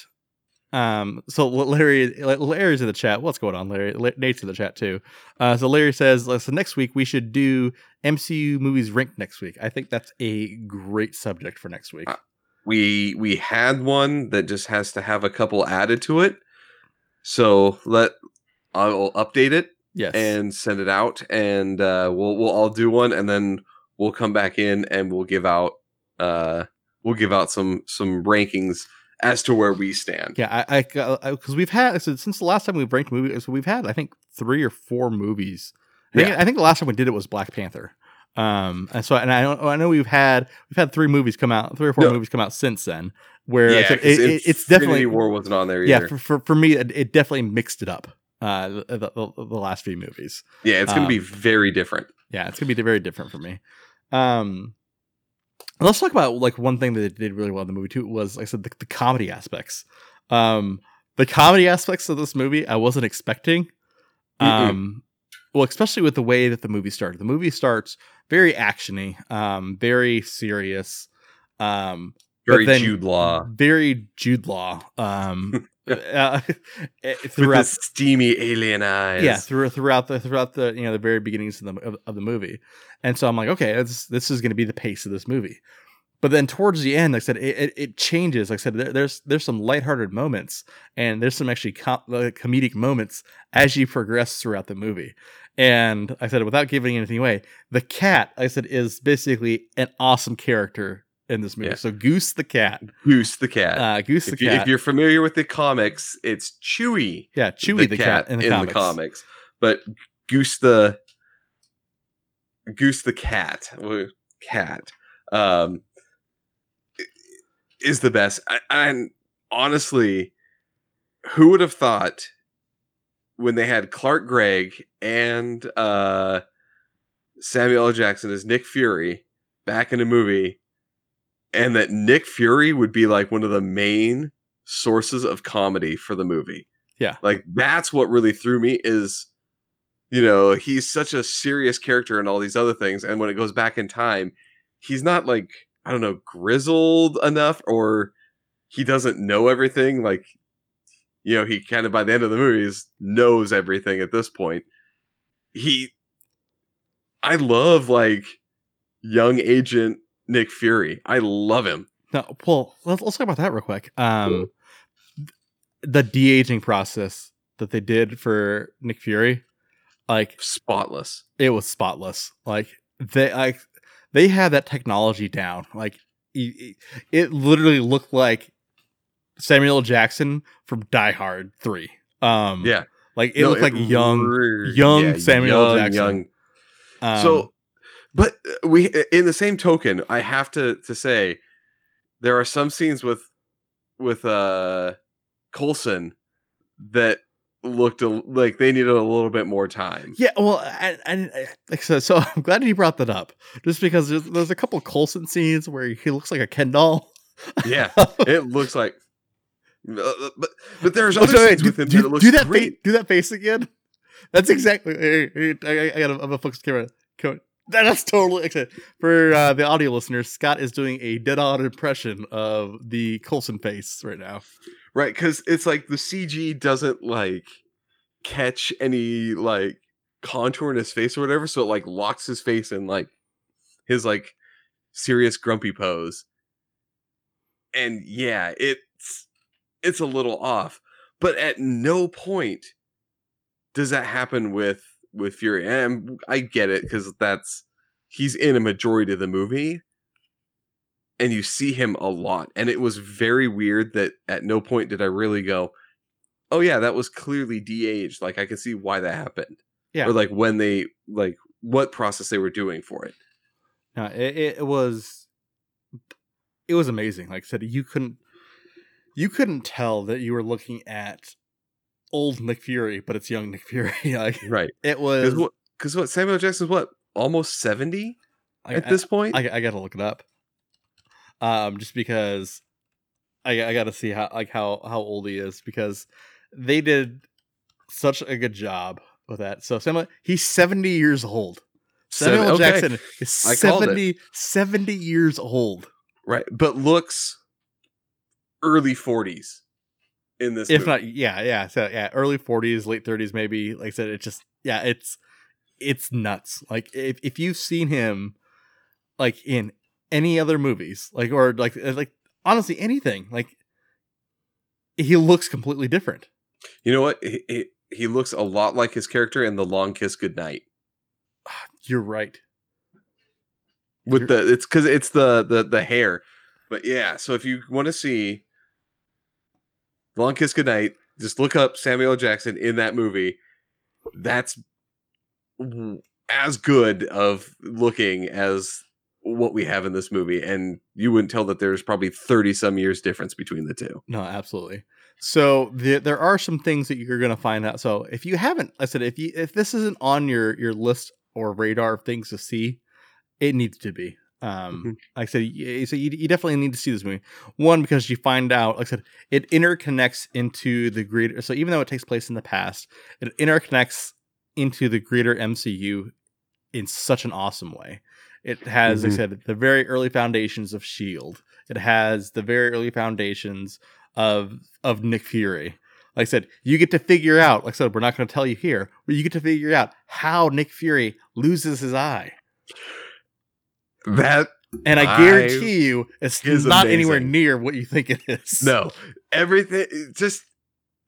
Um. So Larry, Larry's in the chat. What's going on, Larry? Nate's in the chat too. Uh. So Larry says, "So next week we should do MCU movies ranked next week." I think that's a great subject for next week. Uh, we we had one that just has to have a couple added to it so let i'll update it yes. and send it out and uh we'll we'll all do one and then we'll come back in and we'll give out uh we'll give out some some rankings as to where we stand Yeah, I because we've had so since the last time we've ranked movies, so we've had I think three or four movies. I think, Yeah. I think the last time we did it was Black Panther. Um, and so and I know I know we've had we've had three movies come out, three or four No. movies come out since then. Where yeah I said 'cause it, it- it's definitely war wasn't on there yeah for, for for me it, it definitely mixed it up. Uh, the, the, the, last few movies. yeah it's gonna be um, very different Yeah, it's gonna be very different for me. Um, let's talk about like one thing that did really well in the movie too was like I said the, the comedy aspects. Um, the comedy aspects of this movie I wasn't expecting. Mm-mm. Um, well, especially with the way that the movie started. The movie starts very actiony, um, very serious, um, very then jude law. Very Jude Law. Um, uh, with throughout the steamy alien eyes. Yeah through, throughout the throughout the you know the very beginnings of the of, of the movie. And so i'm like okay this, this is going to be the pace of this movie. But then towards the end like i said it, it, it changes. Like i said there, there's there's some lighthearted moments and there's some actually com- like, comedic moments as you progress throughout the movie. And i said without giving anything away the cat i said is basically an awesome character in this movie. Yeah. So Goose the cat, Goose the cat. uh, Goose the if, you, cat, if you're familiar with the comics, it's Chewie, yeah, Chewie the, cat, in, the, comics. But Goose the Goose the cat, cat, um, is the best. I- And honestly, who would have thought when they had Clark Gregg and uh, Samuel L. Jackson as Nick Fury back in a movie, and that Nick Fury would be like one of the main sources of comedy for the movie. Yeah. Like that's what really threw me is you know, he's such a serious character and all these other things and when it goes back in time, he's not like I don't know, grizzled enough or he doesn't know everything like you know, he kind of by the end of the movies knows everything at this point. He I love like young agent Nick Fury. I love him. No, well, let's, let's talk about that real quick. Um, the de aging process that they did for Nick Fury, like Spotless. it was spotless. Like they like they had that technology down. Like it literally looked like Samuel Jackson from Die Hard Three. Um, Yeah. like it No, looked like young. re- young Samuel L. Jackson. Young. Um, so, but uh, we, in the same token, I have to to say, there are some scenes with with uh Coulson that looked a, like they needed a little bit more time. Yeah, well, and, and uh, like so, so I'm glad you brought that up, just because there's, there's a couple Coulson scenes where he looks like a Ken doll. Yeah, it looks like. uh, But but there's Oh, other sorry, scenes do, with him do- that looks do that great. Face, do that face again. That's exactly. hey, hey, I, I gotta. I'm gonna focus camera. Come on. That- That's totally okay. for uh, the audio listeners. Scott is doing a dead-on impression of the Coulson face right now. Right, because it's like the CG doesn't like catch any like contour in his face or whatever, so it like locks his face in like his like serious grumpy pose. And yeah, it's it's a little off, but at no point does that happen with with Fury. And I get it because that's he's in a majority of the movie, and you see him a lot. And it was very weird that at no point did I really go, "Oh yeah, that was clearly de-aged." Like I can see why that happened, Yeah. or like when they like what process they were doing for it. No, it, it was it was amazing. Like I said, you couldn't you couldn't tell that you were looking at old Nick Fury, but it's young Nick Fury. like Right? it was. Because what? Samuel Jackson's what? Almost seventy I, at this point. I, I, I gotta look it up. Um, just because I I gotta see how like how how old he is because they did such a good job with that. So Samuel, he's seventy years old. Seven- Samuel okay. Jackson is I 70, 70 years old. right? But looks early forties in this. if movie. not yeah yeah so yeah early 40s late 30s maybe like i said it just yeah it's it's nuts like if, if you've seen him like in any other movies like or like uh, like honestly anything like he looks completely different you know what? He, he, he looks a lot like his character in the Long Kiss Goodnight. you're right with You're- the it's because it's the the the hair but yeah so if you want to see long kiss goodnight just look up samuel jackson in that movie. That's as good of looking as what we have in this movie and you wouldn't tell that there's probably 30 some years difference between the two. No absolutely. So the, there are some things that you're going to find out. So if you haven't i said if you if this isn't on your your list or radar of things to see it needs to be um Mhm. like i said y- so you, you definitely need to see this movie one because you find out like i said it interconnects into the greater so even though it takes place in the past it interconnects into the greater mcu in such an awesome way it has like i Mhm. said the very early foundations of shield it has the very early foundations of of nick fury like I said, you get to figure out, like I said, we're not going to tell you here, but you get to figure out how Nick Fury loses his eye. That And I I- guarantee you, it's not anywhere near what you think it is. no. Everything just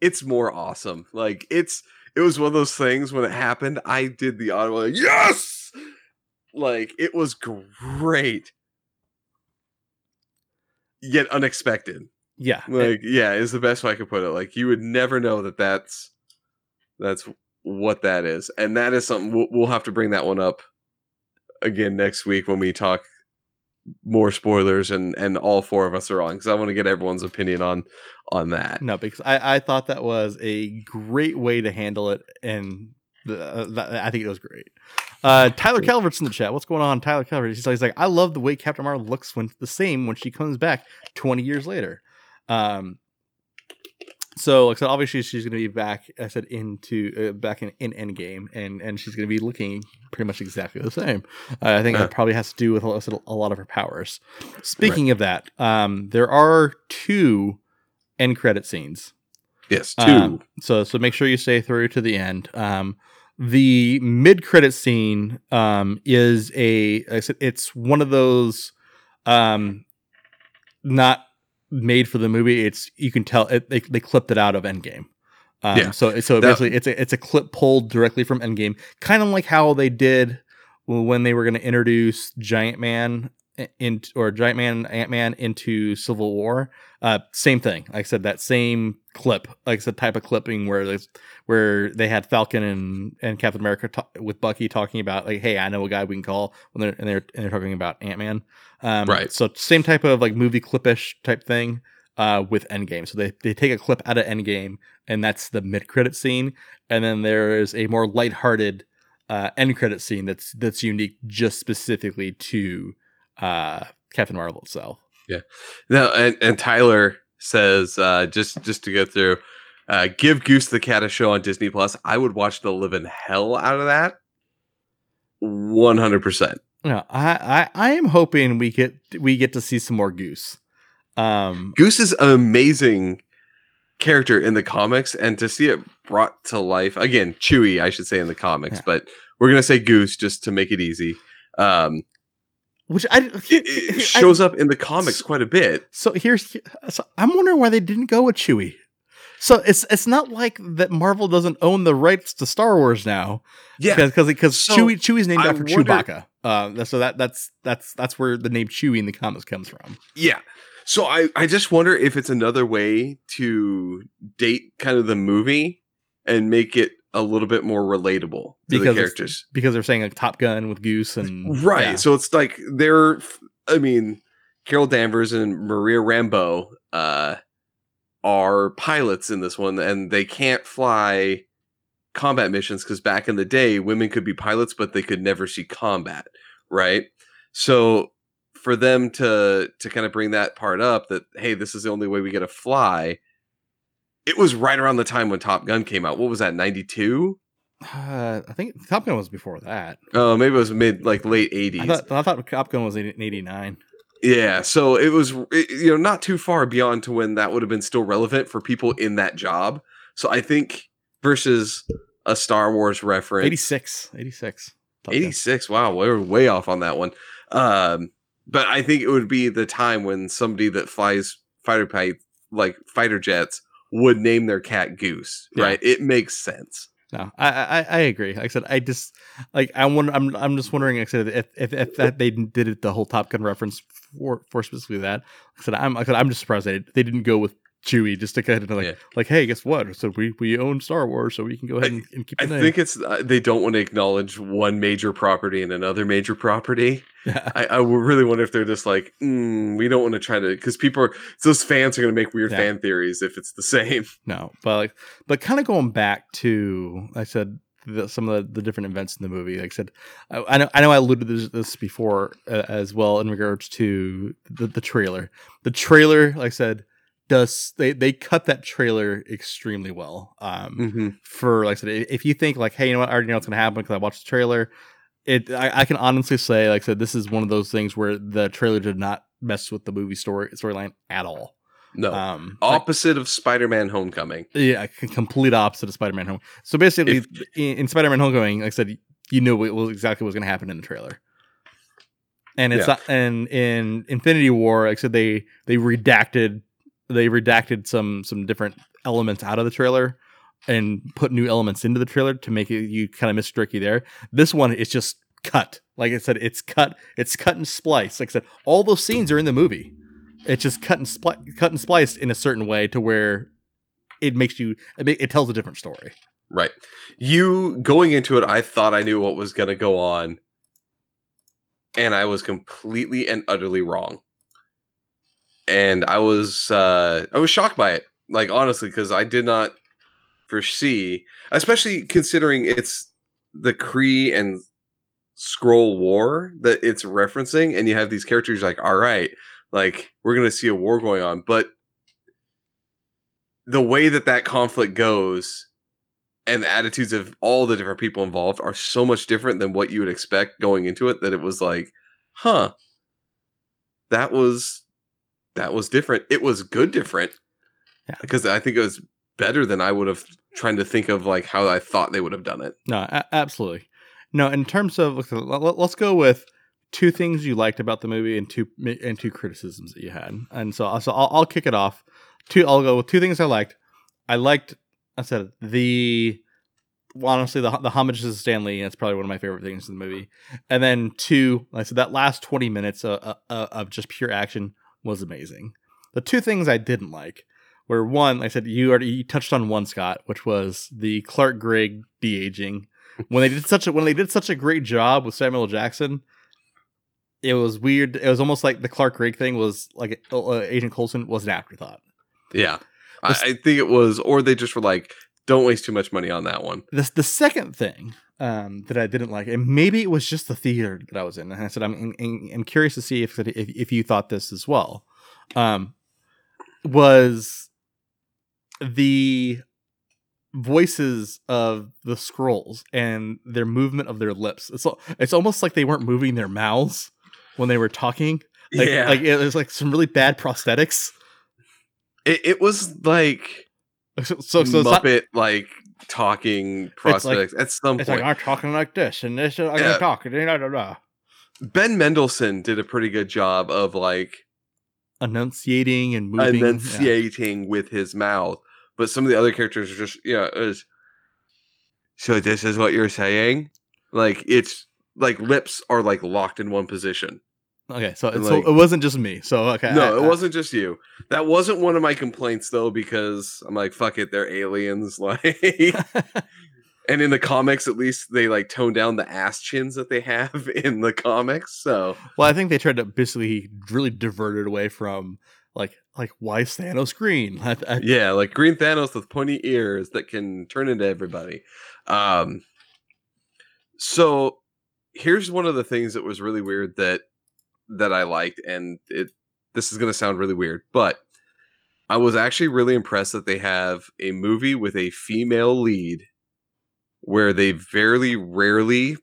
it's more awesome. Like it's it was one of those things when it happened i did the audio like yes! Like it was great. Yet unexpected. Yeah, Like, yeah, is the best way I could put it. Like, you would never know that that's that's what that is, and that is something we'll, we'll have to bring that one up again next week when we talk more spoilers and and all four of us are on because I want to get everyone's opinion on on that. no, because I I thought that was a great way to handle it, and the, uh, I think it was great. Uh, Tyler Calvert's in the chat. What's going on, Tyler Calvert? He's, he's like, I love the way Captain Marvel looks when the same when she comes back twenty years later. Um, so like I said, obviously she's going to be back. I said into uh, back in, in Endgame, and and she's going to be looking pretty much exactly the same. Uh, I think Uh. it probably has to do with a, lot- a lot of her powers. Speaking of that, um, there are two end credit scenes. Yes, two. Um, so so make sure you stay through to the end. Um, the mid credit scene um, is a like I said, it's one of those um, not made for the movie. It's you can tell it, they they clipped it out of Endgame. Um, Yeah. So so That- basically, it's a it's a clip pulled directly from Endgame, kind of like how they did when they were going to introduce Giant Man in or Giant Man Ant Man into Civil War. Uh, same thing. Like I said, that same clip, like I said, type of clipping where there's where they had Falcon and and Captain America ta- with Bucky talking about like, hey, I know a guy we can call when they're and they're and they're talking about Ant Man. Um, Right. So same type of like movie clipish type thing. Uh, with Endgame, so they they take a clip out of Endgame, and that's the mid credit scene, and then there is a more lighthearted uh, end credit scene that's that's unique just specifically to uh, Captain Marvel itself. Yeah, no, and, and Tyler says uh, just just to go through, uh, give Goose the Cat a show on Disney Plus. I would watch the living hell out of that. One hundred percent. No, I, I I am hoping we get we get to see some more Goose. Um, Goose is an amazing character in the comics, and to see it brought to life again, Chewie, I should say in the comics, Yeah. but we're gonna say Goose just to make it easy. Um, which I, it, it shows up in the comics quite a bit. So here's so I'm wondering why they didn't go with Chewie. So it's it's not like that Marvel doesn't own the rights to Star Wars now. Yeah, because because So, Chewie Chewie's named I after wonder- Chewbacca. Uh, so that that's that's that's where the name Chewie in the comics comes from. Yeah. So I, I just wonder if it's another way to date kind of the movie and make it a little bit more relatable to Because the characters. because they're saying like Top Gun with Goose and Right. yeah. So it's like they're I mean, Carol Danvers and Maria Rambeau uh are pilots in this one and they can't fly combat missions because back in the day women could be pilots but they could never see combat, right? So for them to to kind of bring that part up that hey this is the only way we get to fly it was right around the time when top gun came out what was that 92 Uh, I think Top Gun was before that. oh maybe it was mid like late 80s I thought I thought Top Gun was in '89. yeah so it was it- you know not too far beyond to when that would have been still relevant for people in that job so i think versus a star wars reference 86. 86. Top Gun. 86 wow we're way off on that one um but i think it would be the time when somebody that flies fighter pipe like fighter jets would name their cat goose Yeah. right it makes sense No, I, I I agree. Like I said, I just like I wonder. I'm I'm just wondering. Like I said, if if, if that they did it the whole Top Gun reference for for specifically that. Like I said, I'm like I said, I'm just surprised they they didn't go with Chewie just to kind of like Yeah. like hey, guess what? So we we own Star Wars, so we can go ahead and, and keep i name. think it's uh, they don't want to acknowledge one major property and another major property Yeah. I, I really wonder if they're just like, mm, we don't want to try to, because people are, those fans are going to make weird Yeah. fan theories if it's the same. No, but like, but kind of going back to, I said, the, some of the, the different events in the movie. Like I said, I, I know I know I alluded to this, this before uh, as well in regards to the, the trailer. The trailer, like I said, does they they cut that trailer extremely well. Um, Mm-hmm. for like I said, if you think like, hey, you know what, I already know what's gonna happen because I watched the trailer. It, I, I can honestly say, like I said, this is one of those things where the trailer did not mess with the movie story storyline at all. No. Um, like- Opposite of Spider Man Homecoming. yeah, complete opposite of Spider-Man Home. So basically, If- in, in Spider-Man Homecoming, like I said, you knew was exactly what was going to happen in the trailer. And it's Yeah. not, and in Infinity War, like I said, they they redacted they redacted some some different elements out of the trailer and put new elements into the trailer to make it you kind of miss Tricky there. This one is just cut. Like I said, it's cut. It's cut and spliced. Like I said, all those scenes are in the movie. It's just cut and spli- cut and spliced in a certain way to where it makes you it tells a different story. Right. You going into it, I thought I knew what was going to go on, and I was completely and utterly wrong. And I was uh I was shocked by it, like honestly, because I did not foresee, especially considering it's the Kree and Skrull War that it's referencing, and you have these characters like, all right, like we're gonna see a war going on, but the way that that conflict goes and the attitudes of all the different people involved are so much different than what you would expect going into it that it was like huh that was that was different it was good different Yeah. because i think it was better than i would have trying to think of like how i thought they would have done it No, a- absolutely. No, in terms of let- let- let's go with two things you liked about the movie and two and two criticisms that you had. And so, so I'll, I'll kick it off. Two, I'll go with two things I liked. I liked, I said the well, honestly the the homage to Stan Lee. That's probably one of my favorite things in the movie. And then two, like I said that last twenty minutes of, of, of just pure action was amazing. The two things I didn't like were one, like I said, you already you touched on one, Scott, which was the Clark Gregg de aging. When they did such a when they did such a great job with Samuel L. Jackson, it was weird. It was almost like the Clark Gregg thing was like uh, Agent Coulson was an afterthought. yeah I, I think it was or they just were like don't waste too much money on that one The the second thing um, that I didn't like, and maybe it was just the theater that I was in, and I said I'm I'm, I'm curious to see if, if if you thought this as well, um, was the voices of the Skrulls and their movement of their lips. It's it's almost like they weren't moving their mouths when they were talking. Like, yeah like it was like some really bad prosthetics. it, it was like So so, so it's not- Muppet like talking like- prospects at some it's point. like I'm talking like this, and this I'm Yeah. gonna talk, and blah, blah, blah. ben Mendelsohn did a pretty good job of like enunciating and moving. yeah. enunciating with his mouth, but some of the other characters are just yeah. It was, so this is what you're saying, like it's like lips are like locked in one position. Okay, so, like- it wasn't just me. So okay, no, I- it wasn't just you. That wasn't one of my complaints though, because I'm like, fuck it, they're aliens. Like, and in the comics, at least they like tone down the ass chins that they have in the comics. So well, I think they tried to basically really divert it away from like like why is Thanos green? I, I, yeah, like Green Thanos with pointy ears that can turn into everybody. Um, so here's one of the things that was really weird that that I liked, and it this is gonna sound really weird, but I was actually really impressed that they have a movie with a female lead where they very rarely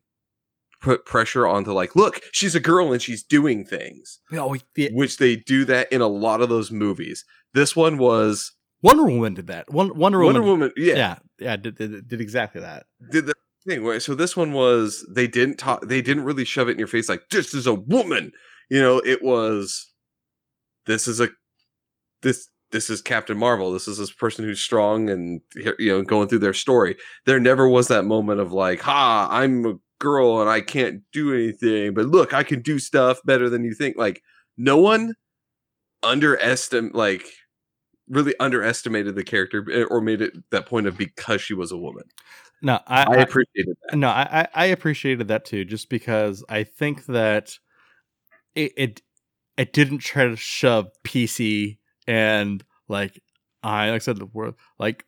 put pressure onto like, look, she's a girl and she's doing things, oh, yeah, which they do that in a lot of those movies. This one was Wonder Woman did that. Wonder Woman, Wonder Woman, yeah, yeah, yeah, did, did, did exactly that. did the thing. Right? So this one was they didn't talk. They didn't really shove it in your face like this is a woman. You know, it was this is a this this is Captain Marvel. This is this person who's strong and you know going through their story. There never was that moment of like, ha, I'm a girl and I can't do anything, but look, I can do stuff better than you think. Like no one underestimate like really underestimated the character eh, or made it that point of because she was a woman. No, I, I appreciated that. no, I, I I appreciated that too, just because I think that it it, it didn't try to shove PC and like I like I said the word like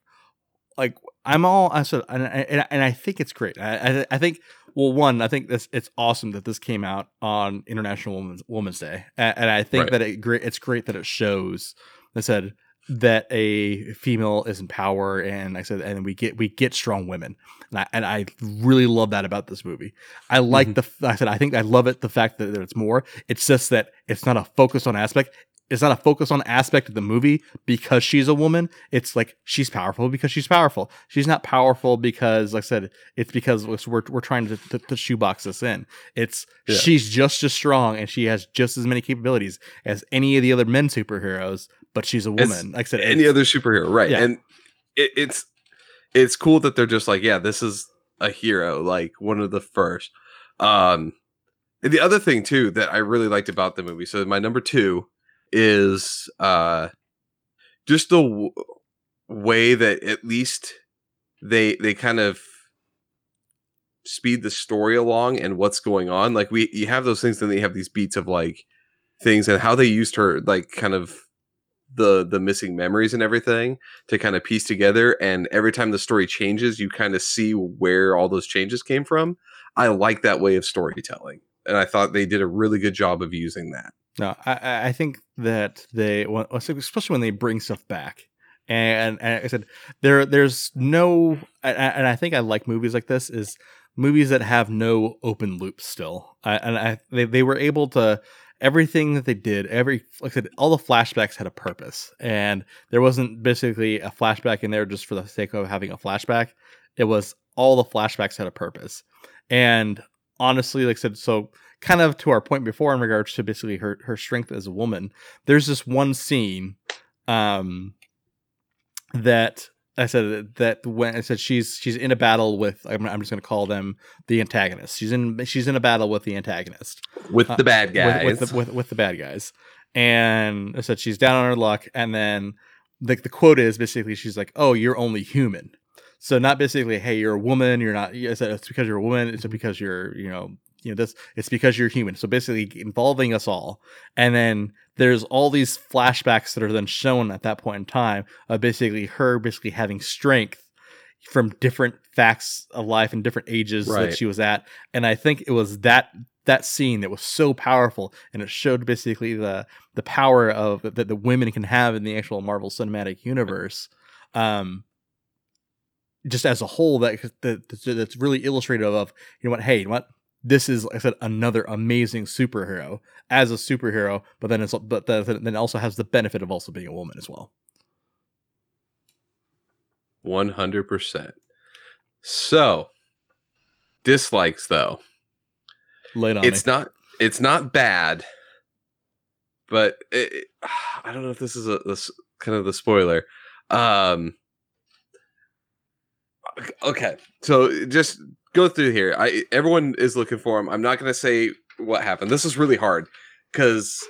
like I'm all I said and and, and I think it's great. I, I I think well one I think this it's awesome that this came out on International Women's Women's Day and, and I think Right. that it great it's great that it shows I said that a female is in power and I said and we get we get strong women and I, and I really love that about this movie. I like Mhm. the i said I think I love it the fact that, that it's more. It's just that it's not a focus on aspect. It's not a focus on aspect of the movie because she's a woman. It's like she's powerful because she's powerful. She's not powerful because, like I said, it's because we're we're trying to, to, to shoebox this in. It's Yeah. she's just as strong and she has just as many capabilities as any of the other men superheroes, but she's a woman. Like I said, Any other superhero, right? Yeah. And it, it's it's cool that they're just like, yeah, this is a hero, like one of the first. Um, and the other thing too that I really liked about the movie. So my number two is uh just the w- way that at least they they kind of speed the story along and what's going on like we you have those things and then you have these beats of like things and how they used her like kind of the the missing memories and everything to kind of piece together and every time the story changes you kind of see where all those changes came from. I like that way of storytelling and i thought they did a really good job of using that. No, I- I, think that they, especially when they bring stuff back, and, and I said there, there's no, and I and I think I like movies like this is movies that have no open loop still, I, and I they, they were able to everything that they did, every like I said, all the flashbacks had a purpose, and there wasn't basically a flashback in there just for the sake of having a flashback. It was all the flashbacks had a purpose, and honestly, like I said, so kind of to our point before in regards to basically her her strength as a woman. There's this one scene um that I said that when I said she's she's in a battle with I'm, I'm just going to call them the antagonist. She's in she's in a battle with the antagonist with Uh, the bad guys with, with the with, with the bad guys. And I said she's down on her luck and then the the quote is basically she's like, "Oh, you're only human." So not basically, "Hey, you're a woman, you're not." I said it's because you're a woman, it's because you're, you know, you know this it's because you're human. So basically involving us all. And then there's all these flashbacks that are then shown at that point in time of basically her basically having strength from different facts of life and different ages Right. that she was at. And i think it was that that scene that was so powerful and it showed basically the the power of that the women can have in the actual marvel cinematic universe um just as a whole that, that that's really illustrative of you know what hey you know what this is like I said another amazing superhero as a superhero, but then it's but the, then it also has the benefit of also being a woman as well. 100% so dislikes though Late on it's me. not it's not bad but it, it- i don't know if this is a this kind of the spoiler um okay so just go through here i everyone is looking for him i'm not going to say what happened this is really hard because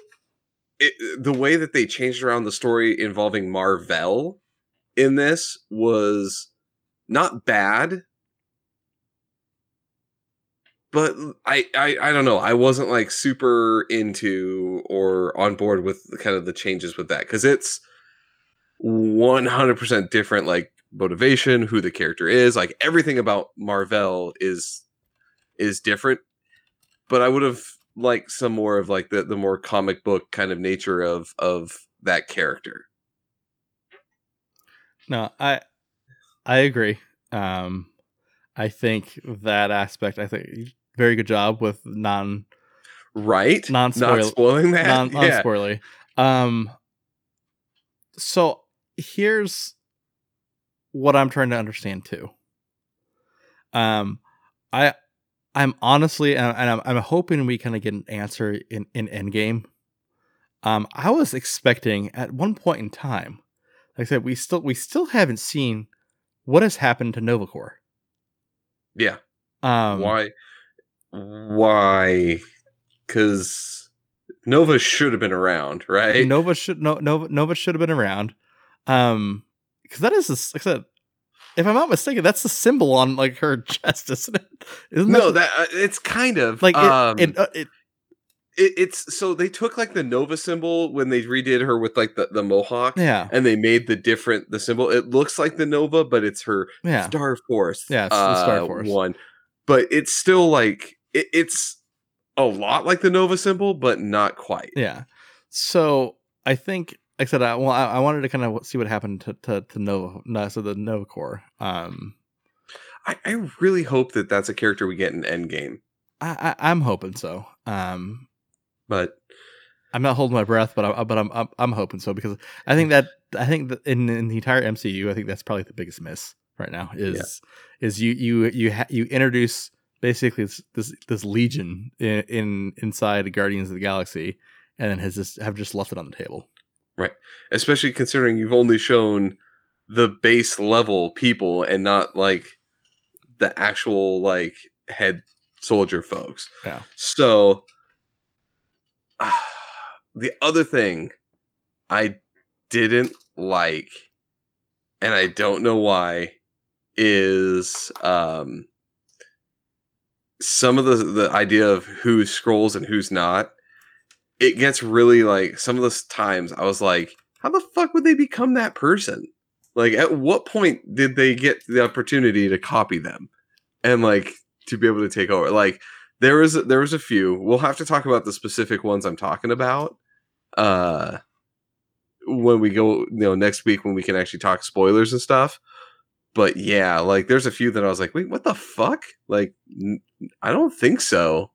the way that they changed around the story involving marvel in this was not bad but I, I I don't know. I wasn't like super into or on board with kind of the changes with that because it's one hundred percent different. Like motivation, who the character is, like everything about Marvel is is different. But I would have liked some more of like the the more comic book kind of nature of of that character. No, I I agree. Um, I think that aspect. I think very good job with non Right? Not spoiling that. non non yeah. spoilery. Um, so here's what I'm trying to understand too. Um, I I'm honestly and and I'm, I'm hoping we kind of get an answer in in Endgame. Um, I was expecting at one point in time, like I said, we still we still haven't seen what has happened to Nova Corps. Yeah. Um, why why because nova should have been around right Nova should no, Nova Nova should have been around. Um, because that is, the, like I said, if I'm not mistaken, that's the symbol on like her chest, isn't it? Isn't no that that uh, it's kind of like it, um it, uh, it? it- it's so they took like the nova symbol when they redid her with like the, the mohawk Yeah, and they made the different the symbol it looks like the nova but it's her yeah, star force Yeah, it's the Star uh, Force. one but it's still like it, it's a lot like the nova symbol but not quite yeah. So I think, I said, I, well, I, I wanted to kind of see what happened to to, to Nova, no, so the Nova Corps. Um, I, I really hope that that's a character we get in endgame I, I I'm hoping so. Um, but I'm not holding my breath, but I, but I'm, I'm I'm hoping so because I think that I think that in, in the entire MCU, I think that's probably the biggest miss right now is is you you you ha- you introduce basically this this, this legion in, in inside Guardians of the Galaxy, and then has just have just left it on the table. Especially considering you've only shown the base level people and not like the actual like head soldier folks. Yeah. So the other thing I didn't like, and I don't know why, is um some of the the idea of who scrolls and who's not. It gets really like some of those times I was like, how the fuck would they become that person? Like, at what point did they get the opportunity to copy them and like to be able to take over? Like, there was there was a few. We'll have to talk about the specific ones I'm talking about. Uh, when we go, you know, next week when we can actually talk spoilers and stuff. But yeah, like there's a few that I was like, wait, what the fuck? Like, I don't think so.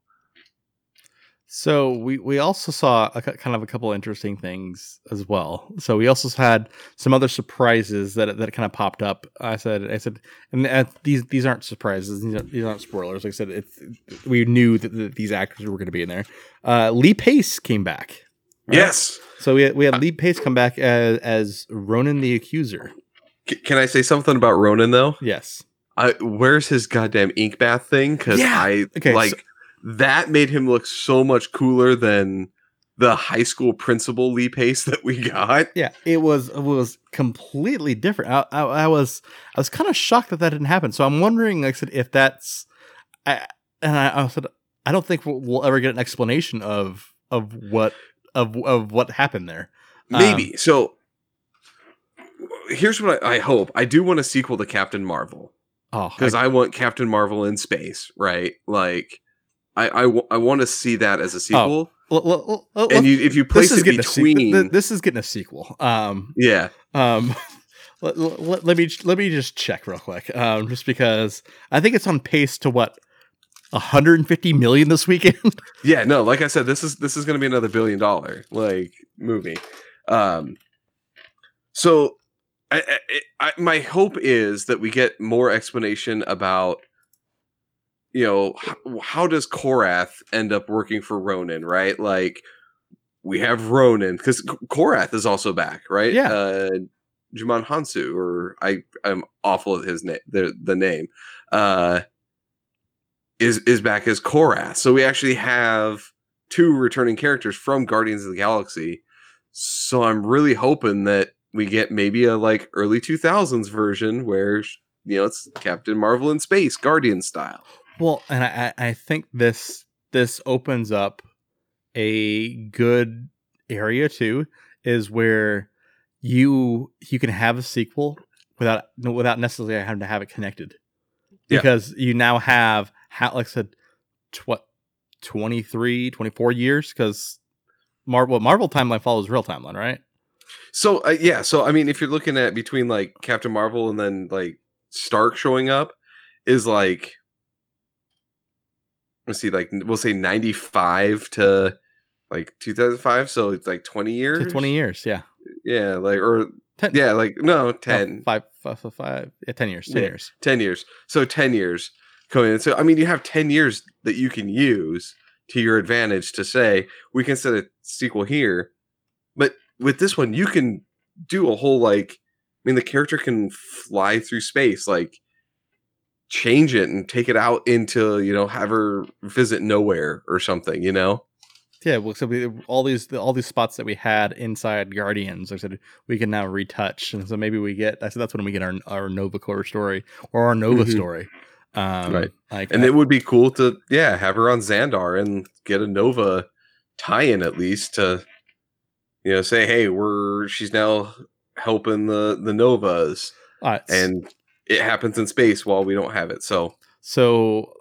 So we we also saw a, kind of a couple interesting things as well. So we also had some other surprises that that kind of popped up. I said I said, and uh, these these aren't surprises. These aren't, these aren't spoilers. Like I said, it's we knew that, that these actors were going to be in there. Uh, Lee Pace came back. right? Yes. So we had, we had Lee Pace come back as as Ronan the Accuser. C- can I say something about Ronan though? Yes. I where's his goddamn ink bath thing? Because Yeah. I Okay, like so- that made him look so much cooler than the high school principal Lee Pace that we got. Yeah, it was it was completely different. I, I, I was I was kind of shocked that that didn't happen. So I'm wondering, like I said, if that's, I and I, I said I don't think we'll, we'll ever get an explanation of of what of of what happened there. Maybe. Um, so here's what I, I hope. I do want a sequel to Captain Marvel Oh, because I, want Captain Marvel in space, right? Like I I, w- I want to see that as a sequel. l- l- l- l- and you if you place this is it sequel. between This is getting a sequel. Um, yeah. um. Let, let, let me let me just check real quick. Um, just because I think it's on pace to what 150 million this weekend. Yeah, no, like I said, this is this is going to be another billion dollar like movie. Um, so, I, I, I, my hope is that we get more explanation about, you know, how, how does Korath end up working for Ronan, right? Like, we have Ronan because Korath is also back, right? Yeah. uh, Djimon Hounsou, or I, I'm awful at his name, the the name. Uh, is is back as Korath. So we actually have two returning characters from Guardians of the Galaxy. So I'm really hoping that we get maybe a like early 2000s version where you know it's Captain Marvel in space, Guardian style. Well, and I, I think this this opens up a good area too, is where you you can have a sequel without without necessarily having to have it connected, Yeah. because you now have how like I said, tw- what 23, 24 years because Marvel Marvel timeline follows real timeline, right? So uh, yeah, so I mean if you're looking at between like Captain Marvel and then like Stark showing up is like let's see like we'll say 95 to like 2005 so it's like 20 years To Twenty years, yeah, yeah like or 10, yeah like no oh, 10 five, five, five, five, yeah, ten years, ten Yeah. years. 10 years. So 10 years coming in. So, I mean, you have 10 years that you can use to your advantage to say, we can set a sequel here. But with this one, you can do a whole, like, I mean, the character can fly through space, like, change it and take it out into, you know, have her visit Knowhere or something, you know? Yeah, well, so we, all these all these spots that we had inside Guardians, I said we can now retouch, and so maybe we get. I said that's when we get our our Nova Corps story or our Nova Mhm. story, um, Right. Like, And I- it would be cool to, yeah, have her on Xandar and get a Nova tie-in at least to, you know, say, hey, we're she's now helping the the Novas, uh, and it happens in space while we don't have it. So so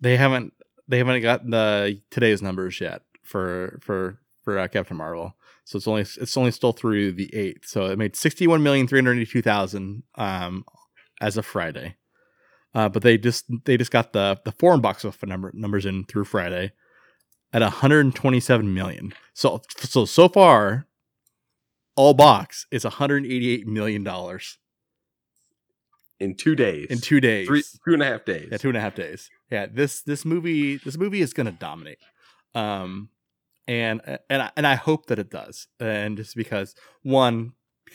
they haven't they haven't gotten the today's numbers yet for for for uh, Captain Marvel. So it's only it's only still through the eighth. So it made sixty one million three hundred eighty two thousand um as of Friday. Uh, but they just they just got the the foreign box office number numbers in through Friday at 127 million. So so so far, all box is 188 million dollars in two days, in two days. three, two and a half days. Yeah, two and a half days. Yeah, this this movie this movie is gonna dominate. Um, and and I, and I hope that it does. And just because one,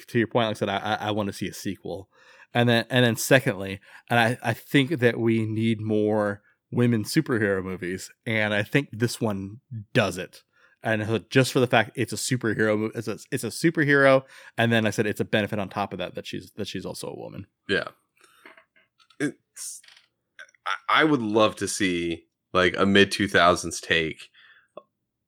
to your point, like I said, I I, I want to see a sequel, and then and then secondly, and I I think that we need more women superhero movies, and I think this one does it. and just for the fact it's a superhero, it's a it's a superhero, and then I said it's a benefit on top of that that she's that she's also a woman. Yeah. It's I- I would love to see like a mid 2000s take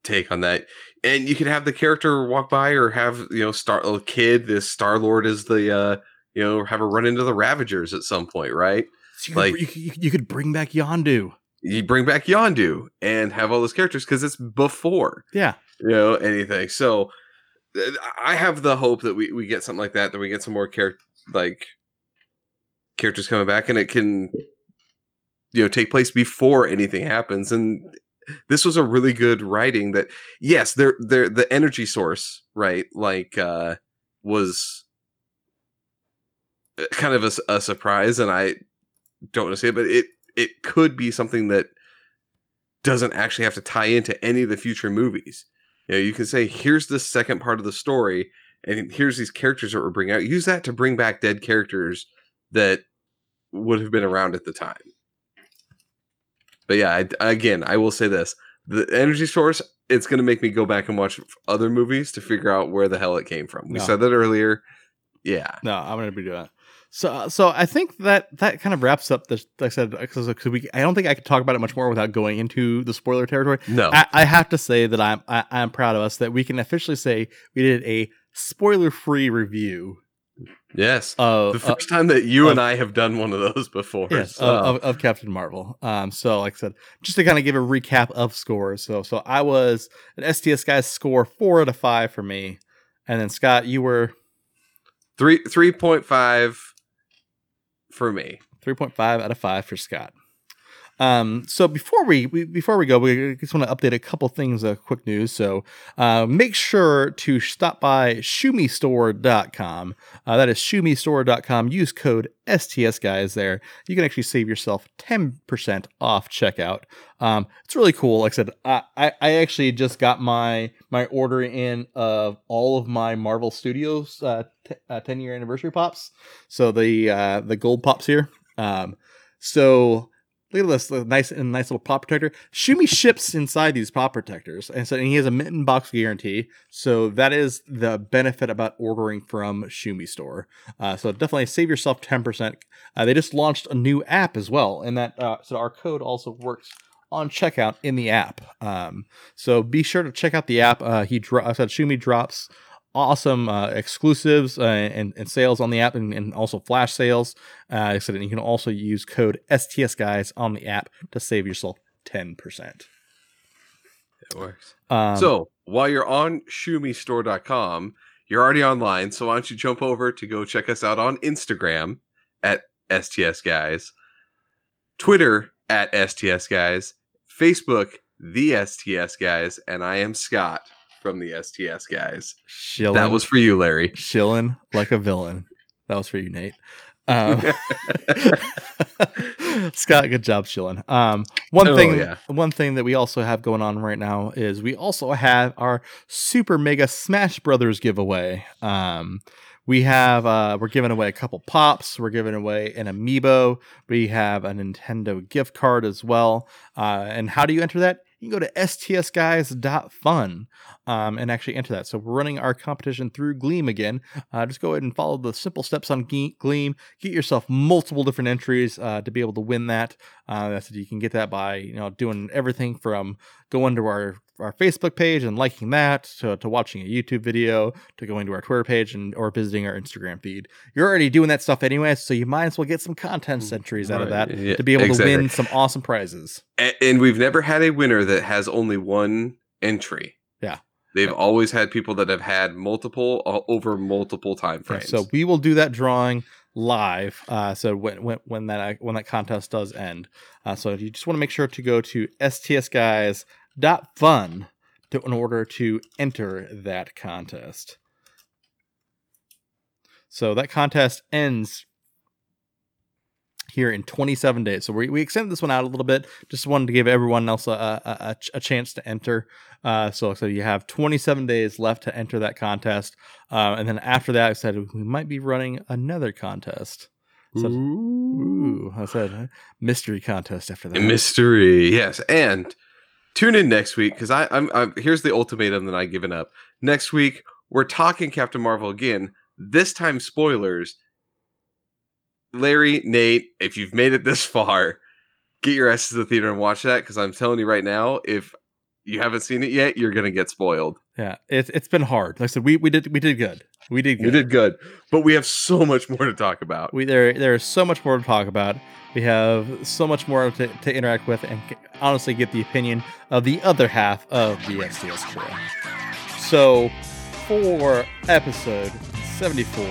take on that. And you could have the character walk by or have, you know, Star a kid, this Star Lord is the uh you know, have a run into the Ravagers at some point, right? So you, Like- could, you, could- you, could- bring back Yondu. You bring back Yondu and have all those characters because it's before Yeah, you know anything. So I have the hope that we, we get something like that, that we get some more character like characters coming back, and it can you know take place before anything happens. And this was a really good writing. That yes, they're they're the energy source, right? Like uh was uh, kind of a, a surprise, and I don't want to say it, but it it could be something that doesn't actually have to tie into any of the future movies. You know, you can say, here's the second part of the story, and here's these characters that we're bringing out. Use that to bring back dead characters that would have been around at the time. But yeah, I, again, I will say this: the energy source. It's going to make me go back and watch other movies to figure out where the hell it came from. We No. said that earlier. Yeah, no, I'm gonna be doing that. So, uh, so I think that that kind of wraps up this. Like I said, because we, I don't think I could talk about it much more without going into the spoiler territory. no, I, I have to say that I'm I, I'm proud of us that we can officially say we did a spoiler free review yes, the first time that you of- and I have done one of those before. Yes, so- of, of, of Captain Marvel. Um, so like I said, just to kind of give a recap of scores. So so I was an STS guys score four out of five for me, and then Scott, you were three three point five for me. three point five out of five for Scott. Um, so before we, we before we go, we just want to update a couple things. Uh, quick news. So uh, make sure to stop by shumistore.com. Uh, that is shumistore.com. Use code STS guys there. You can actually save yourself 10% off checkout. Um, it's really cool. Like I said, I, I, I actually just got my my order in of all of my Marvel Studios uh, t- uh, 10 year anniversary pops. So the uh, the gold pops here. Um, so look at this nice and nice little pop protector. Shumi ships inside these pop protectors, and so and he has a mitten box guarantee. So that is the benefit about ordering from Shumi Store. Uh, so definitely save yourself ten percent. Uh, they just launched a new app as well, and that uh, so our code also works on checkout in the app. Um, so be sure to check out the app. Uh, he dro- I said Shumi drops awesome uh, exclusives uh, and, and sales on the app and, and also flash sales. Uh, I said, and you can also use code STS guys on the app to save yourself 10%. It works. Um, so while you're on shumistore.com, you're already online. So why don't you jump over to go check us out on Instagram at STS Guys, Twitter at STS Guys, Facebook, the STS Guys, and I am Scott from the STS Guys. shilling, That was for you, Larry. shilling like a villain. That was for you, Nate. Um, Scott, good job shilling. Um, one Oh, thing, yeah. one thing that we also have going on right now is we also have our Super Mega Smash Brothers giveaway. Um, we have uh, we're giving away a couple pops. We're giving away an amiibo. We have a Nintendo gift card as well. Uh, and how do you enter that? You can go to stsguys.fun um, and actually enter that. So we're running our competition through Gleam again. Uh, just go ahead and follow the simple steps on Gleam. Get yourself multiple different entries uh, to be able to win that. Uh, that's you can get that by you know doing everything from going to our our Facebook page and liking that to, to watching a YouTube video to going to our Twitter page and or visiting our Instagram feed. You're already doing that stuff anyway, so you might as well get some content entries out of that yeah, to be able exactly. to win some awesome prizes. A- and we've never had a winner that has only one entry. Yeah. They've Yeah. always had people that have had multiple uh, over multiple time Yeah, frames. so we will do that drawing live. Uh, so when, when when that when that contest does end, uh, so you just want to make sure to go to stsguys.fun to, in order to enter that contest. So that contest ends here in 27 days. So we, we extended this one out a little bit. Just wanted to give everyone else a, a, a, a chance to enter. Uh, so, so you have 27 days left to enter that contest. Uh, and then after that, I said we might be running another contest. So, ooh, I said mystery contest after that. Mystery, yes. And tune in next week because I I'm, I'm here's the ultimatum that I've given up. Next week we're talking Captain Marvel again. This time spoilers. Larry, Nate, if you've made it this far, get your asses to the theater and watch that because I'm telling you right now, if you haven't seen it yet, you're gonna get spoiled. Yeah, it's it's been hard. Like I said, we we did we did good. We did good. You did good, but we have so much more to talk about. We there there is so much more to talk about. We have so much more to, to interact with, and honestly get the opinion of the other half of the STS crew. So, for episode 74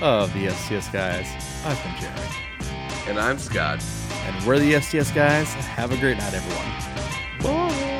of the STS guys, I've been Jerry, And I'm Scott. and we're the STS guys. Have a great night, everyone. Romantic,